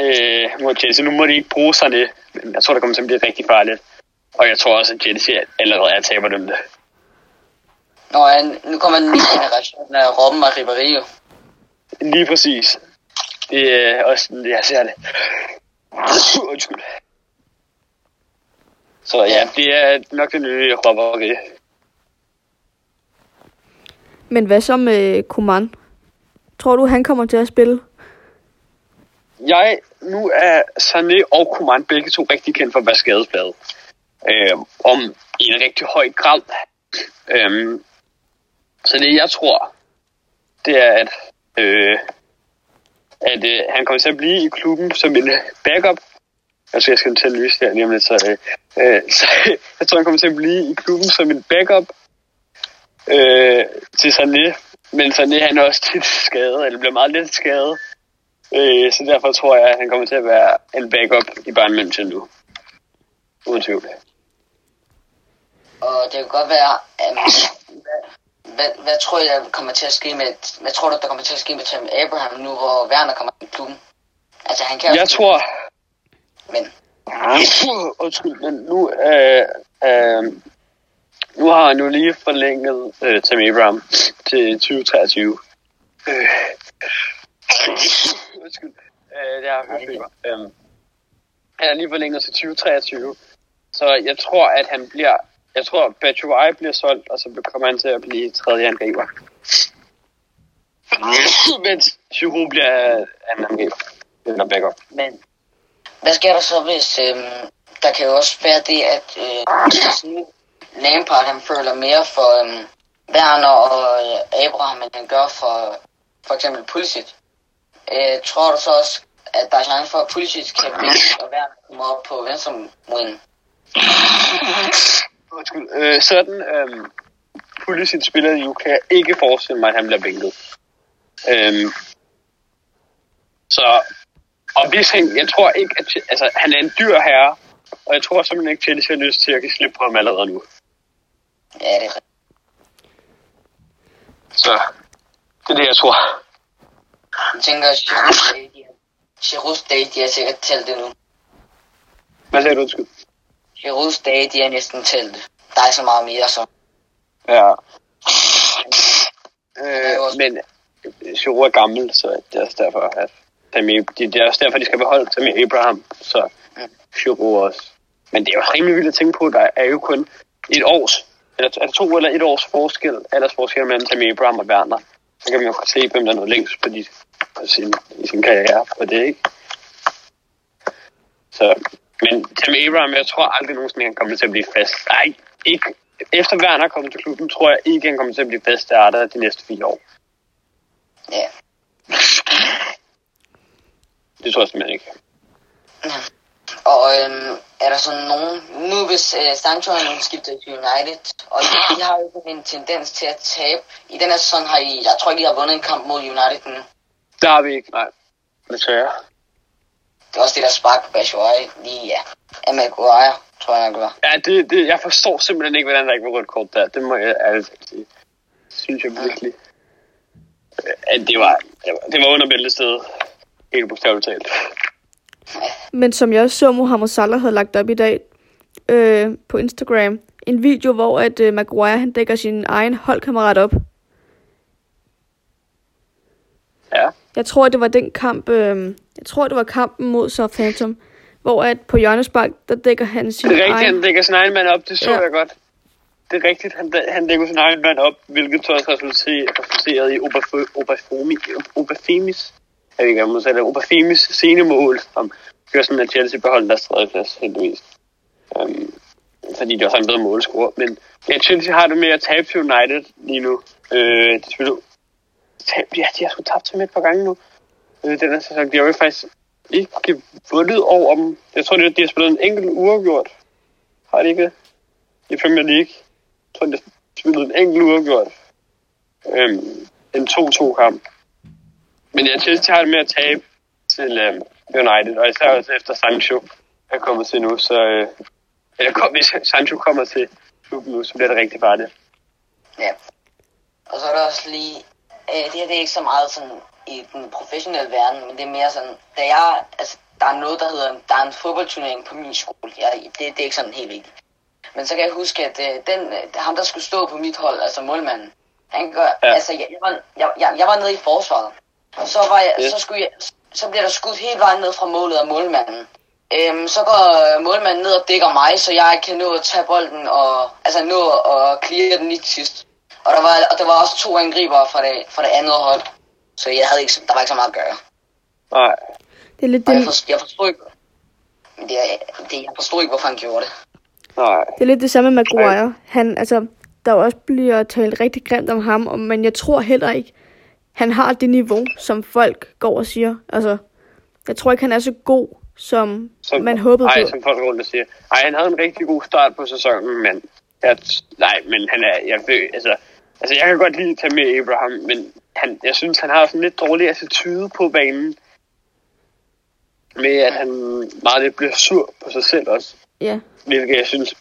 B: Øh, mod Chelsea. Nu må de ikke bruge sig det, men jeg tror, det kommer til at blive rigtig farligt. Og jeg tror også, at Chelsea allerede er taber dem det.
A: Nå, ja, nu kommer den nye generation af Robben og Ribéry jo.
B: Lige præcis. Det er også sådan, jeg ser det. Undskyld. Så ja, det er nok det nye robberi.
C: Men hvad så med Kuman? Tror du, han kommer til at spille?
B: Jeg, nu er Sané og Coman begge to rigtig kendt for at være skadespladet. Øh, om i en rigtig høj grad. Øh, så det jeg tror, det er, at, øh, at øh, han kommer til at blive i klubben som en backup. Altså, jeg skal til at lyse her lige om lidt, så, øh, øh [LAUGHS] så jeg tror, han kommer til at blive i klubben som en backup øh, til Sané. Men Sané han er også tit skadet, eller bliver meget lidt skadet. Øh, så derfor tror jeg, at han kommer til at være en backup i Bayern München nu. Uden tvivl.
A: Og det kan godt være, um, hvad, hvad, hvad, tror jeg kommer til at ske med, hvad tror du, der kommer til at ske med Tim Abraham nu, hvor Werner kommer i klubben? Altså, han kan
B: Jeg
A: spille,
B: tror...
A: Men
B: Undskyld, men nu, øh, øh, nu har han jo lige forlænget øh, Tim Abraham til 2023. Øh. [LAUGHS] Undskyld. Øh, jeg har hørt feber. Øh, han er lige forlænget til 2023. Så jeg tror, at han bliver... Jeg tror, at Batshuayi bliver solgt, og så kommer han til at blive tredje angriber. [COUGHS] Mens Giroud bliver anden angriber. Eller backup.
A: Men hvad sker der så, hvis... Øhm, der kan jo også være det, at øh, nu Lampard han føler mere for øhm, Werner og øh, Abraham, end han gør for for eksempel Pulisic. Øh, tror du så også, at der er chance for, at Pulisic kan blive og Werner kommer op på venstre moden? [COUGHS]
B: Undskyld. Øh, sådan, øh, Pulisic spiller i kan jeg ikke forestille mig, at han bliver bænket. Øh, så, og hvis han, jeg tror ikke, at, altså, han er en dyr herre, og jeg tror simpelthen ikke, Chelsea har lyst til at slippe på ham allerede nu.
A: Ja, det er rigtigt.
B: Så, det er det, jeg tror.
A: Jeg tænker, at Giroud Stadium, Giroud Stadium er sikkert talt det nu.
B: Hvad sagde du, undskyld?
A: Giroud Stadium er næsten talt. Der er så meget mere, så
B: Ja. Øh, men Giroud er gammel, så det er også derfor, at Tammy, det er også derfor, de skal beholde Tammy Abraham, så Giroud også. Men det er jo rimelig vildt at tænke på, der er jo kun et års, eller er det to eller et års forskel, ellers forskel mellem Tammy Abraham og Werner. Så kan man jo se, hvem der er noget længst på, de, på sin, i sin karriere på det, ikke? Så, men Tammy Abraham, jeg tror aldrig nogensinde, han kommer til at blive fast. Nej, ikke. Efter Werner kommer til klubben, tror jeg ikke, han kommer til at blive fast starter de næste fire år.
A: ja.
B: Det tror jeg simpelthen ikke.
A: Og øhm, er der sådan nogen... Nu hvis øh, Sancho han skifter til United, og I har jo sådan en tendens til at tabe. I den her sæson har I... Jeg tror ikke, I har vundet en kamp mod United nu.
B: Der har vi ikke, nej. Desværre.
A: Det er også det, der sparker på Batshuayi. Lige, ja. Af Maguire, tror jeg, nok var.
B: Ja, det, det, jeg forstår simpelthen ikke, hvordan der ikke var rødt kort der. Det må jeg ærligt sige. Det synes jeg virkelig. At det var, det var, det var under bæltestedet. Helt bogstaveligt talt.
C: Men som jeg også så, Mohamed Salah havde lagt op i dag øh, på Instagram, en video, hvor at øh, Maguire han dækker sin egen holdkammerat op.
B: Ja.
C: Jeg tror, det var den kamp, øh, jeg tror, det var kampen mod Southampton, hvor at på hjørnespark, der dækker han sin
B: Det er rigtigt,
C: egen...
B: han dækker sin egen mand op. Det så
C: Ja.
B: jeg godt. Det er rigtigt, han, han dækker sin egen mand op, hvilket så også resulterede i Obafomi- Obafimis, jeg ved ikke, om man sagde det, Obafimis scenemål, som gør sådan, at Chelsea beholder deres tredje plads, heldigvis. Um, fordi det var sådan en bedre målscore. Men ja, Chelsea har det med at tabe til United lige nu. Øh, det spiller ja, de har sgu tabt til dem et par gange nu. Øh, den her sæson, de har jo faktisk ikke vundet over dem. Jeg tror, de, de har spillet en enkelt uafgjort. Har de ikke det? I Premier League. Jeg tror, de har spillet en enkelt uafgjort. Øhm, en 2-2 kamp. Men jeg synes, de har det med at tabe til øhm, United, og især også efter Sancho er kommet til nu, så... Øh, eller kom, hvis Sancho kommer til klubben nu, så bliver det rigtig farligt.
A: Ja. Og så er der også lige... Øh, det her det er ikke så meget sådan i den professionelle verden, men det er mere sådan... Da jeg... Altså, der er noget, der hedder... Der er en fodboldturnering på min skole. Ja, det, det er ikke sådan helt vigtigt. Men så kan jeg huske, at øh, den, øh, ham, der skulle stå på mit hold, altså målmanden, han gør,
B: Ja.
A: ja. altså, jeg, jeg, var, jeg, jeg, jeg var nede i forsvaret. Og så, var jeg, så, skulle jeg, så bliver der skudt hele vejen ned fra målet af målmanden. Øhm, så går målmanden ned og dækker mig, så jeg kan nå at tage bolden og altså nå at clear den lige til sidst. Og der var, og der var også to angribere fra det, fra det andet hold. Så jeg havde ikke, der var ikke så meget at gøre.
B: Nej,
C: Det er lidt
A: Og jeg,
C: det,
A: forstod, jeg forstod ikke, det, det, jeg forstod ikke, hvorfor han gjorde det.
B: nej.
C: det er lidt det samme med Maguire. Han, altså, der også bliver talt rigtig grimt om ham, og- men jeg tror heller ikke, han har det niveau, som folk går og siger. Altså, jeg tror ikke, han er så god, som, som man håbede
B: ej,
C: på.
B: som folk rundt og siger. Ej, han havde en rigtig god start på sæsonen, men... Jeg, nej, men han er... Jeg, ved, altså, altså, jeg kan godt lide at tage med Abraham, men han, jeg synes, han har sådan lidt dårlig attitude på banen. Med at han meget lidt bliver sur på sig selv også.
C: Ja,
B: Hvilket jeg synes...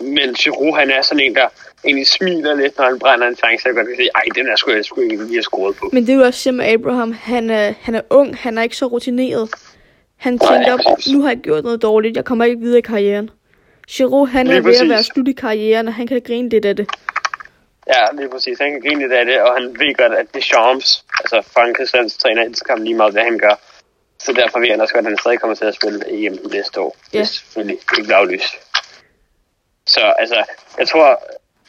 B: Men Giroud, han er sådan en, der egentlig smiler lidt, når han brænder en chance. Jeg godt kan sige, ej, den er sgu jeg sgu ikke lige have scoret på.
C: men det er jo også med Abraham. Han er, han er ung, han er ikke så rutineret. Han tænker,
B: præcis.
C: nu har jeg gjort noget dårligt, jeg kommer ikke videre i karrieren. Giroud, han er
B: Lige
C: ved at
B: præcis.
C: være slut i karrieren, og han kan grine lidt af det.
B: Ja, lige præcis. Han kan grine lidt af det, og han ved godt, at Deschamps, altså Frankrigs landstræner, elsker ham lige meget, hvad han gør. Så derfor vil han også godt, at han stadig kommer til at spille EM næste år.
C: Ja.
B: Det er selvfølgelig ikke aflyst. Så altså, jeg tror,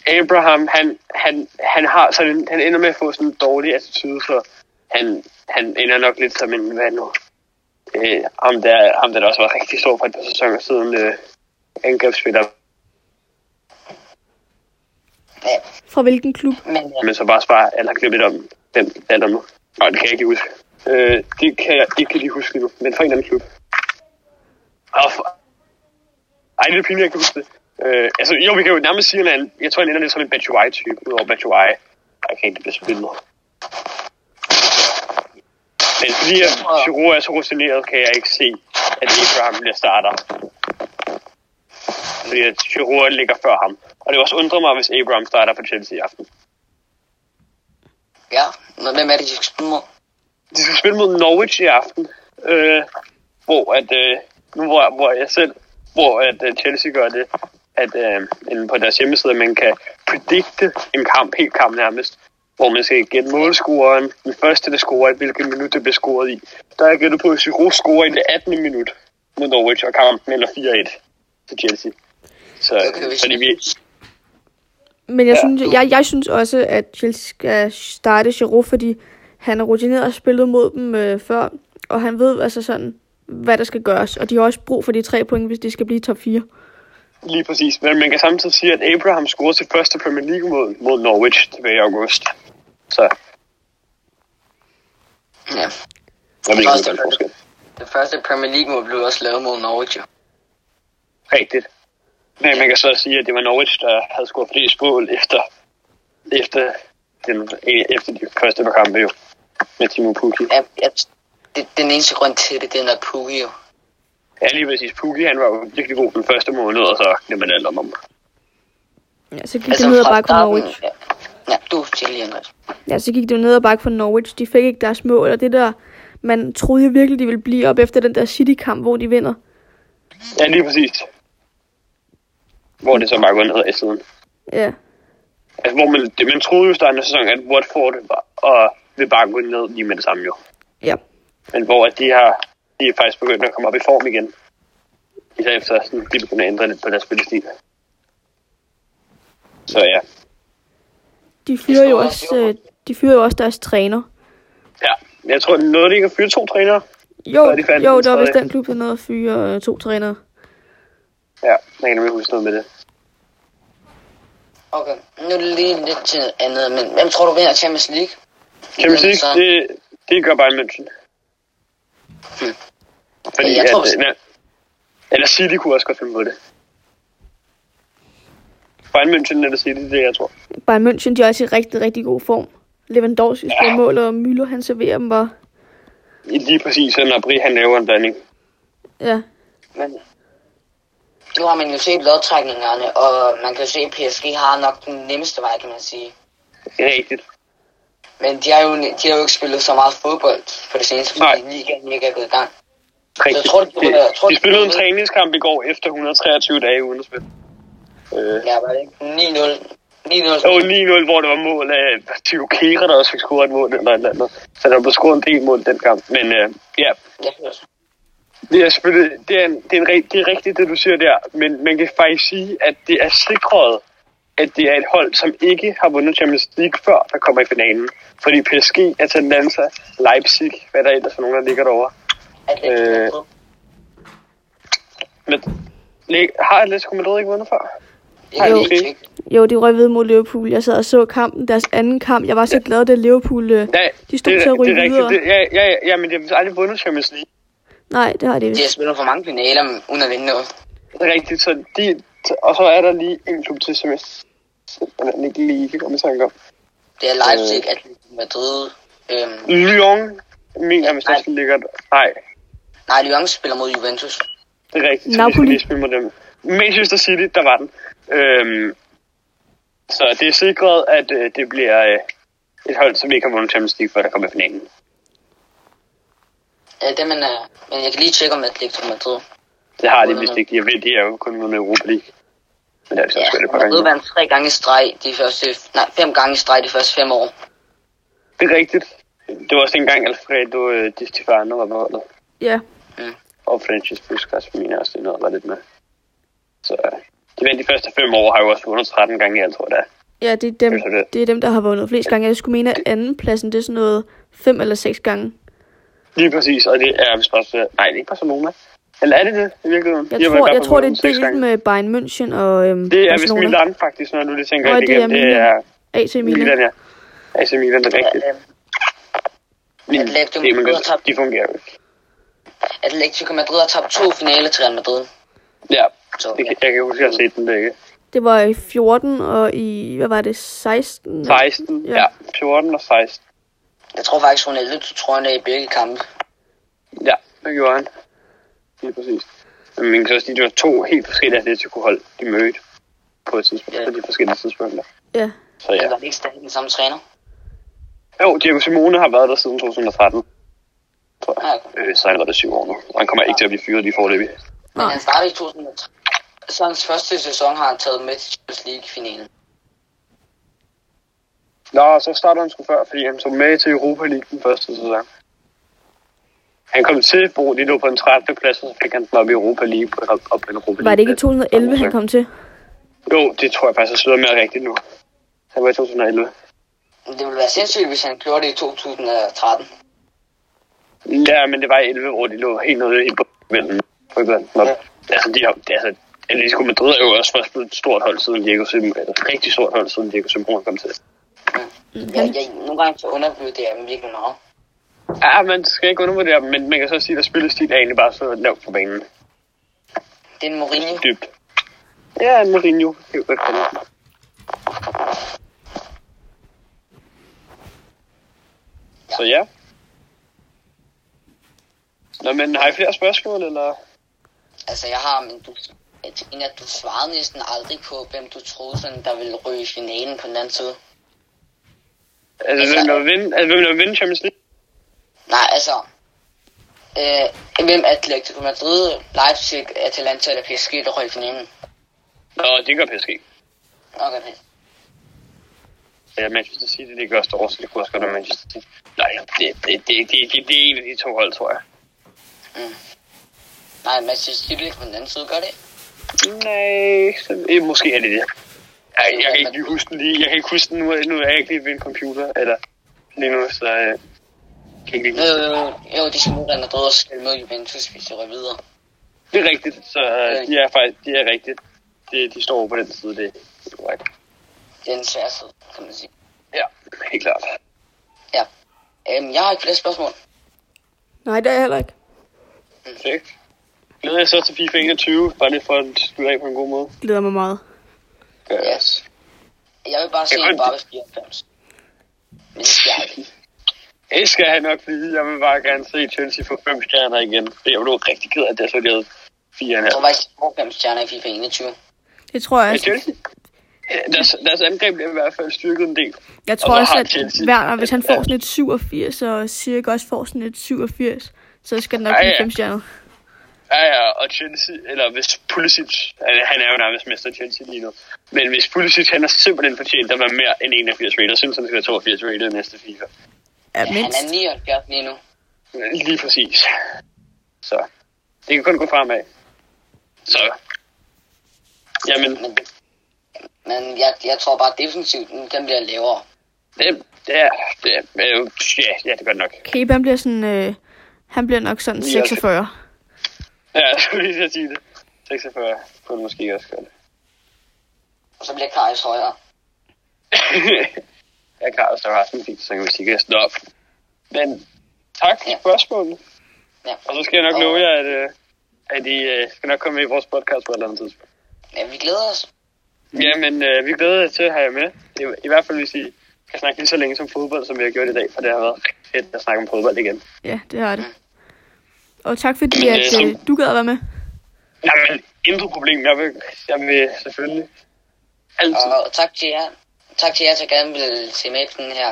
B: Abraham, han, han, han har sådan en, han ender med at få sådan en dårlig attitude, så han, han ender nok lidt som en, hvad nu, øh, ham, der, ham der, der også var rigtig stor for et par sæsoner siden, øh, angrebsspiller,
C: Fra hvilken klub?
A: men ja,
B: men så bare spare, eller glemt lidt om den alder nu. Nej, det kan jeg ikke huske. Øh, det kan jeg ikke lige huske lige nu, men fra en eller anden klub. Og for... Ej, det er pinligt, jeg kan huske det. Øh, altså, jo, vi kan jo nærmest sige, at han, jeg tror, han ender lidt som en Batshuayi-type, udover Batshuayi. Jeg kan ikke blive spillet. Men fordi at Giroud er så rutineret, kan jeg ikke se, at Abraham bliver starter. Fordi at Giroud ligger før ham. Og det også undre mig, hvis Abraham starter for Chelsea i aften.
A: ja, men hvem er det, de skal spille mod?
B: De skal spille mod Norwich i aften, øh, hvor at, øh, nu hvor, hvor jeg selv, hvor at øh, Chelsea gør det, at øh, inde på deres hjemmeside, at man kan predikte en kamp, helt kamp nærmest, hvor man skal gætte målscoren, den første, der scorer, i hvilket minut det bliver scoret i. Der er jeg gættet på, at Giroud scorer i det 18. minut mod Norwich, og kampen ender 4-1 til Chelsea. Så,
A: Okay,
B: fordi vi,
C: Men jeg,
B: Ja.
C: synes, jeg, jeg synes også, at Chelsea skal starte Giroud, fordi han er rutineret og spillet mod dem øh, før, og han ved altså sådan, hvad der skal gøres. Og de har også brug for de tre point, hvis de skal blive top 4.
B: Lige præcis. Men man kan samtidig sige, at Abraham scorede sit første Premier League-mål mod Norwich tilbage i august. Så
A: Ja.
B: jeg ved ikke, det forskel.
A: Det første Premier League mål blev også lavet mod Norwich.
B: Rigtigt. Men man kan så sige, at det var Norwich, der havde scoret flest mål efter, efter, den, efter de første par kampe jo. Med Timo Pukki.
A: Ja, ja, det, den eneste grund til det, det er nok Pukki jo.
B: Ja, lige præcis. Pukki, han var jo virkelig god den første måned, og så glemte man alt om ham.
C: Ja, så gik altså, det ned og bakke for Norwich.
A: Ja, ja du lige, Andreas.
C: Ja, så gik det ned og bakke for Norwich. De fik ikke deres mål, og det der, man troede virkelig, de ville blive op efter den der City-kamp, hvor de vinder.
B: Ja, lige præcis. Hvor det så bare går ned i siden.
C: Ja,
B: Altså, hvor man, det, man troede jo i starten af sæsonen, at Watford var, og vil bare gå ned lige med det samme jo.
C: ja.
B: Men hvor at de har de er faktisk begyndt at komme op i form igen. Især efter sådan, de begynder at ændre lidt på deres spillestil. Så ja,
C: De fyrer jo også, øh, de fyrer jo også deres træner.
B: ja. Jeg tror, noget, de ikke har fyret to trænere.
C: Jo,
B: er de fandme
C: jo, der vist den klub, der nåede at fyre øh, to trænere.
B: Ja, jeg kan nemlig huske noget med det.
A: Okay, nu er det lige lidt til noget andet, men hvem tror du vinder Champions League?
B: Champions League, det, det gør Bayern München.
A: Hmm.
B: Fordi
A: Jeg
B: at,
A: tror,
B: øh, eller City kunne også godt finde på det. Bayern München eller City, det er jeg tror.
C: Bayern München, de er også i rigtig, rigtig god form. Lewandowski
B: Ja.
C: spiller mål, og Müller, han serverer dem bare.
B: Lige præcis, når Bri han laver en blanding.
C: Ja,
A: Men, nu har man jo set lodtrækningerne, og man kan jo se, at PSG har nok den nemmeste vej, kan man sige.
B: Det er rigtigt.
A: Men de har jo, de har jo ikke spillet så meget fodbold på det seneste,
B: Nej.
A: fordi ligaen ikke er gået i gang.
B: Rigtigt.
A: tror, det-
B: de,
A: jeg tror,
B: de
A: det-
B: spillede en træningskamp i går efter 123 dage uden at spille. Øh,
A: Ja, var det ikke 9-0? 9-0.
B: Jo, 9-0, hvor det var mål af Tio Kera, der også fik scoret et mål eller et eller andet. Så der blev scoret en del mål den kamp. Men øh, ja,
A: Ja,
B: det er selvfølgelig, det er, en, det, er en, det er rigtigt, det du siger der. Men man kan faktisk sige, at det er sikret, at det er et hold, som ikke har vundet Champions League før, der kommer i finalen. Fordi PSG, Atalanta, Leipzig, hvad der ellers for nogen, der ligger derovre. Øh. Men har Atletico Madrid ikke vundet før?
C: Jo.
A: tjekke.
C: Jo, de røg ved mod Liverpool. Jeg sad og så kampen, deres anden kamp. Jeg var så glad, da Liverpool... Øh...
B: Ja,
C: De stod
B: det,
C: til at ryge
B: det er rigtigt.
C: videre.
B: Det, ja, ja, ja, ja, men de har aldrig vundet Champions League.
C: Nej, det har de
A: De
C: vist.
A: har spillet for mange finaler men uden at vinde noget.
B: Det er rigtigt, så de, og så er der lige en klub til, som jeg simpelthen ikke lige kan komme i tanke om.
A: Det er Leipzig, Atletico Madrid. Øhm,
B: Lyon, mener jeg, hvis der
A: Nej.
B: skal ligge. Nej,
A: nej, Lyon spiller mod Juventus.
B: det er rigtigt,
C: Napoli.
B: vi skal lige spille mod dem. Manchester City, der var den. Øhm, så det er sikret, at øh, det bliver øh, et hold, som ikke har vundet Champions League, før der kommer i finalen.
A: Ja, det man er... Men jeg kan lige tjekke om Atletico Madrid.
B: Det har de vist ikke. Jeg ved, de er jo kun vundet Europa League. Men det er de så
A: Ja,
B: også et par
A: Madrid
B: gange.
A: vandt tre gange i streg de første... Nej, fem gange i streg de første fem år.
B: Det er rigtigt. Det var også dengang Alfredo øh, Di Stefano var på holdet.
C: Ja,
B: Og Francis Puskas, mener jeg også, det noget var lidt med. Så øh, de vandt de første fem år, har jo også vundet 13 gange i alt, tror jeg det er.
C: ja det, er dem,
B: Det er det.
C: det er dem, der har vundet flest gange. Jeg skulle mene, at andenpladsen, det er sådan noget fem eller seks gange.
B: Lige præcis, og det er vist også... Nej, det er ikke Barcelona. Eller er det det i virkeligheden?
C: Jeg tror, jeg tror det er delt
B: gange.
C: med Bayern München og øhm,
B: Det er vist
C: Barcelona.
B: Milan faktisk, når du lige tænker
C: Nå,
B: det
C: det er
B: igennem. Det er
C: AC Milan.
B: Milan, ja. AC Milan, det er rigtigt.
A: Atletico
B: det, man
A: Madrid har tabt.
B: de fungerer jo ikke.
A: Atletico Madrid har tabt to finaler til Real Madrid.
B: Ja,
A: Så
B: det, kan- jeg kan huske, at jeg har set den begge.
C: Det var i 14 og i, hvad var det, 16?
B: 16,
C: Ja.
B: ja. 14 og 16.
A: jeg tror faktisk, Ronaldo tog trøjen af i begge kampe.
B: Ja, det gjorde han. Lige præcis. Men man kan så sige, at det var to helt forskellige Atletico-hold, de mødte på et tidspunkt,
A: Ja.
B: på de forskellige tidspunkter.
C: Ja,
B: Så
A: Ja.
B: ja.
A: Var det ikke stadig den samme træner?
B: Jo, Diego Simone har været der siden 2013. Tror
A: Ja,
B: jeg. Øh, så han var der syv år nu. Og han kommer ikke til at blive fyret lige forløbig.
A: Men han startede i 2003. Så hans første sæson har han taget med til Champions League-finalen.
B: Nå, så starter han sgu før, fordi han tog med til Europa League den første sæson. Han kom til, hvor de lå på en 13. plads, og så fik han den op i Europa League på, op, en Europa League.
C: var det ikke i 2011, han kom til?
B: Jo, det tror jeg faktisk, jeg sidder mere rigtigt nu. Han var i 2011.
A: Men Det ville være sindssygt, hvis han gjorde det i 2013.
B: Ja, men det var i 11, hvor de lå helt nede i bunden.
A: Ja.
B: Altså, de har, det, er altså, Atletico Madrid er jo også først blevet et stort hold siden Diego Simon, eller et rigtig stort hold siden Diego Simon kom til.
A: Jeg, jeg, nogle gange så undervurderer dem virkelig meget.
B: Ja, man skal ikke undervurdere dem, men man kan så sige, at spillestil er egentlig bare så lavt på banen.
A: Det er en Mourinho.
B: Dybt. Ja, Mourinho. Det er godt. Så ja. Nå, men har I flere spørgsmål, eller?
A: Altså, jeg har, men du, jeg tænker, at du svarede næsten aldrig på, hvem du troede, sådan, der ville ryge i finalen på den anden side.
B: Altså,
A: Altså-
B: hvem der vil vinde, altså, hvem der vil vinde Champions League?
A: Nej, altså... Øh, hvem Atletico Madrid, Leipzig, Atalanta eller PSG, der røg i finalen?
B: Nå, det gør PSG.
A: Okay, okay.
B: Ja, Manchester City, det gør stort, så det kunne også godt være Manchester City. Nej, det, det, det, det, det, det er en af de to hold, tror jeg.
A: Nej, Manchester City ligger på den anden side, gør det?
B: Nej, så, eh, måske er det det. Jeg, jeg kan ikke lige huske den lige. Jeg kan ikke huske den nu. Nu er jeg ikke lige ved en computer. Eller lige nu, så øh, kan jeg ikke lige
A: Jo,
B: huske
A: jo,
B: det.
A: jo, jo, de mod Real Madrid og spille mod Juventus, hvis de røg videre.
B: Det er rigtigt. Så øh, de er faktisk de er rigtigt. De, de står over på den side. Det er korrekt.
A: Det er en svær side, kan man sige.
B: Ja, helt klart.
A: Øhm, jeg har ikke flere spørgsmål.
C: Nej, det er jeg heller ikke.
B: Perfekt. Glæder jeg så til FIFA 21, bare lige for at slutte af på en god måde.
C: Glæder mig meget.
B: Yes.
A: Jeg vil bare se
B: kan-
A: Mbappe 94. Men det skal jeg ikke.
B: Det skal han nok blive. Jeg vil bare gerne se Chelsea få fem stjerner igen. Det er jo rigtig ked af, at det er så, havde Fire
A: Jeg tror faktisk, får fem stjerner i FIFA 21.
C: Det tror jeg
B: Ja,
C: også.
B: Chelsea. [LAUGHS] Deres, deres angreb bliver i hvert fald styrket en del.
C: Jeg tror
B: så
C: også,
B: har
C: at
B: Chelsea-
C: Werner, hvis han får sådan et 87, og Sirk også får sådan et 87, så skal den nok blive
B: ja.
C: fem stjerner.
B: Ja, ja, og Chelsea, eller hvis Pulisic, altså, han er jo nærmest mester Chelsea lige nu, men hvis Pulisic, han er simpelthen fortjent at være mere end 81 rated, synes han skal være 82 rated i næste FIFA.
C: Ja,
A: Ja, han
C: mindst.
A: er 79 lige nu.
B: Lige præcis. Så, det kan kun gå fremad. Så, jamen,
A: Men, jeg, jeg tror bare, defensivt, den den bliver lavere.
B: det, det er, det er, det er jo, ja, ja, det gør det nok.
C: Han bliver sådan, øh, han bliver nok sådan 46.
B: Ja, [LAUGHS] jeg skulle lige til at sige det. 46 kunne det måske også gøre det.
A: Og så bliver Kajs højere.
B: jeg kan også have haft en fint, så kan vi sige, at op. Men tak for
A: Ja.
B: spørgsmålet.
A: Ja.
B: Og så skal jeg nok love jer, at, øh, at I øh, skal nok komme med i vores podcast på et eller andet tidspunkt.
A: Ja, vi glæder os.
B: Ja, men øh, vi glæder os til at have jer med. I, I hvert fald, hvis I kan snakke lige så længe som fodbold, som vi har gjort i dag, for det har været rigtig fedt at snakke om fodbold igen.
C: Ja, det har det. Og tak fordi,
B: Men, øh,
C: at
B: som-
C: øh, du gad at være med.
B: Jamen, intet problem. Jeg vil, jeg vil selvfølgelig altid.
A: Og tak til jer. Tak til jer, der gerne vil se med i den her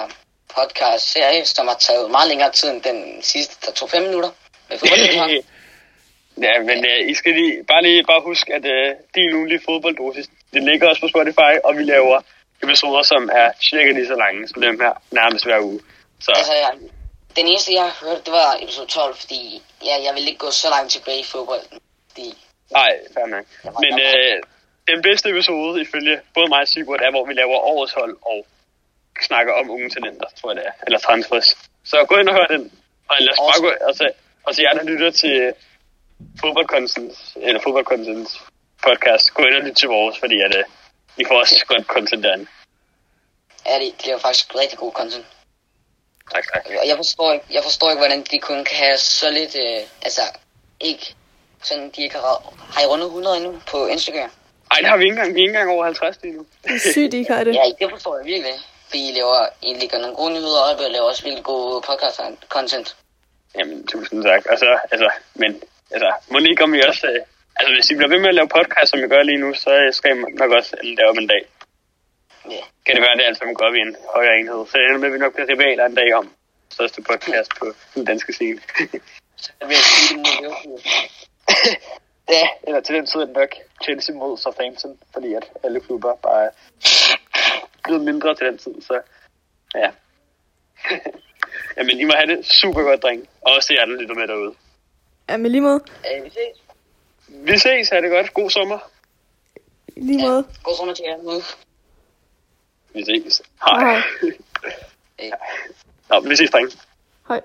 A: podcast-serie, som har taget meget længere tid end den sidste, der tog fem minutter. Med fodbold. [LAUGHS]
B: ja, men øh, I skal lige, bare lige bare husk, at øh, din ugenlige fodbolddosis, det ligger også på Spotify, og vi laver episoder, som er cirka lige så lange som dem her, nærmest hver uge. Så
A: altså, jeg, den eneste, jeg har hørt, det var episode 12, fordi ja, jeg ville ikke gå så langt tilbage i fodbolden. Fordi,
B: nej, fair nok. Men øh, den bedste episode, ifølge både mig og Sigurd, er, hvor vi laver årets hold og snakker om unge talenter, tror jeg det er. Eller transfers. Så gå ind og hør den. Og lad os bare gå, og så, og så jer, der lytter til fodboldcontent, eller fodboldcontent podcast, gå ind og lyt til vores, fordi at, uh, I får også godt content derinde.
A: ja, det, det er jo faktisk rigtig god content.
B: Tak, tak.
A: Og jeg forstår ikke, jeg forstår ikke, hvordan de kun kan have så lidt, øh, altså, ikke, sådan, de ikke har, har I rundet 100 endnu på Instagram?
B: Ej, det har vi ikke engang. Vi er ikke engang over 50 lige nu.
C: Det [LAUGHS] er sygt, ikke har det.
A: Ja, det forstår jeg virkelig. Fordi I laver, I lægger nogle gode nyheder op, og laver også virkelig god podcast-content.
B: Jamen, tusind tak. Og så, altså, men, altså, må ikke om I også, øh, altså, hvis I bliver ved med at lave podcast, som I gør lige nu, så øh, skal I nok også lave om en dag.
A: Ja.
B: Kan det være, at det altså går op i en højere enhed. Så det ender med, at vi nok bliver rivaler en dag om største podcast på den danske scene. [LAUGHS]
A: Så vil jeg sige det Liverpool. [LAUGHS]
B: ja, eller til den tid er det nok Chelsea mod Southampton, fordi at alle klubber bare er blevet mindre til den tid, så ja. [LAUGHS] Jamen, I må have det super godt, dreng. Og også jer, der lytter med derude.
C: Ja, men lige måde.
A: Øh, vi ses.
B: Vi ses, ha' det godt. God sommer.
C: Lige måde.
A: God sommer til jer nu.
B: Vi ses. Hej.
C: Hej.
B: Nå, vi ses, dreng.
C: Hej.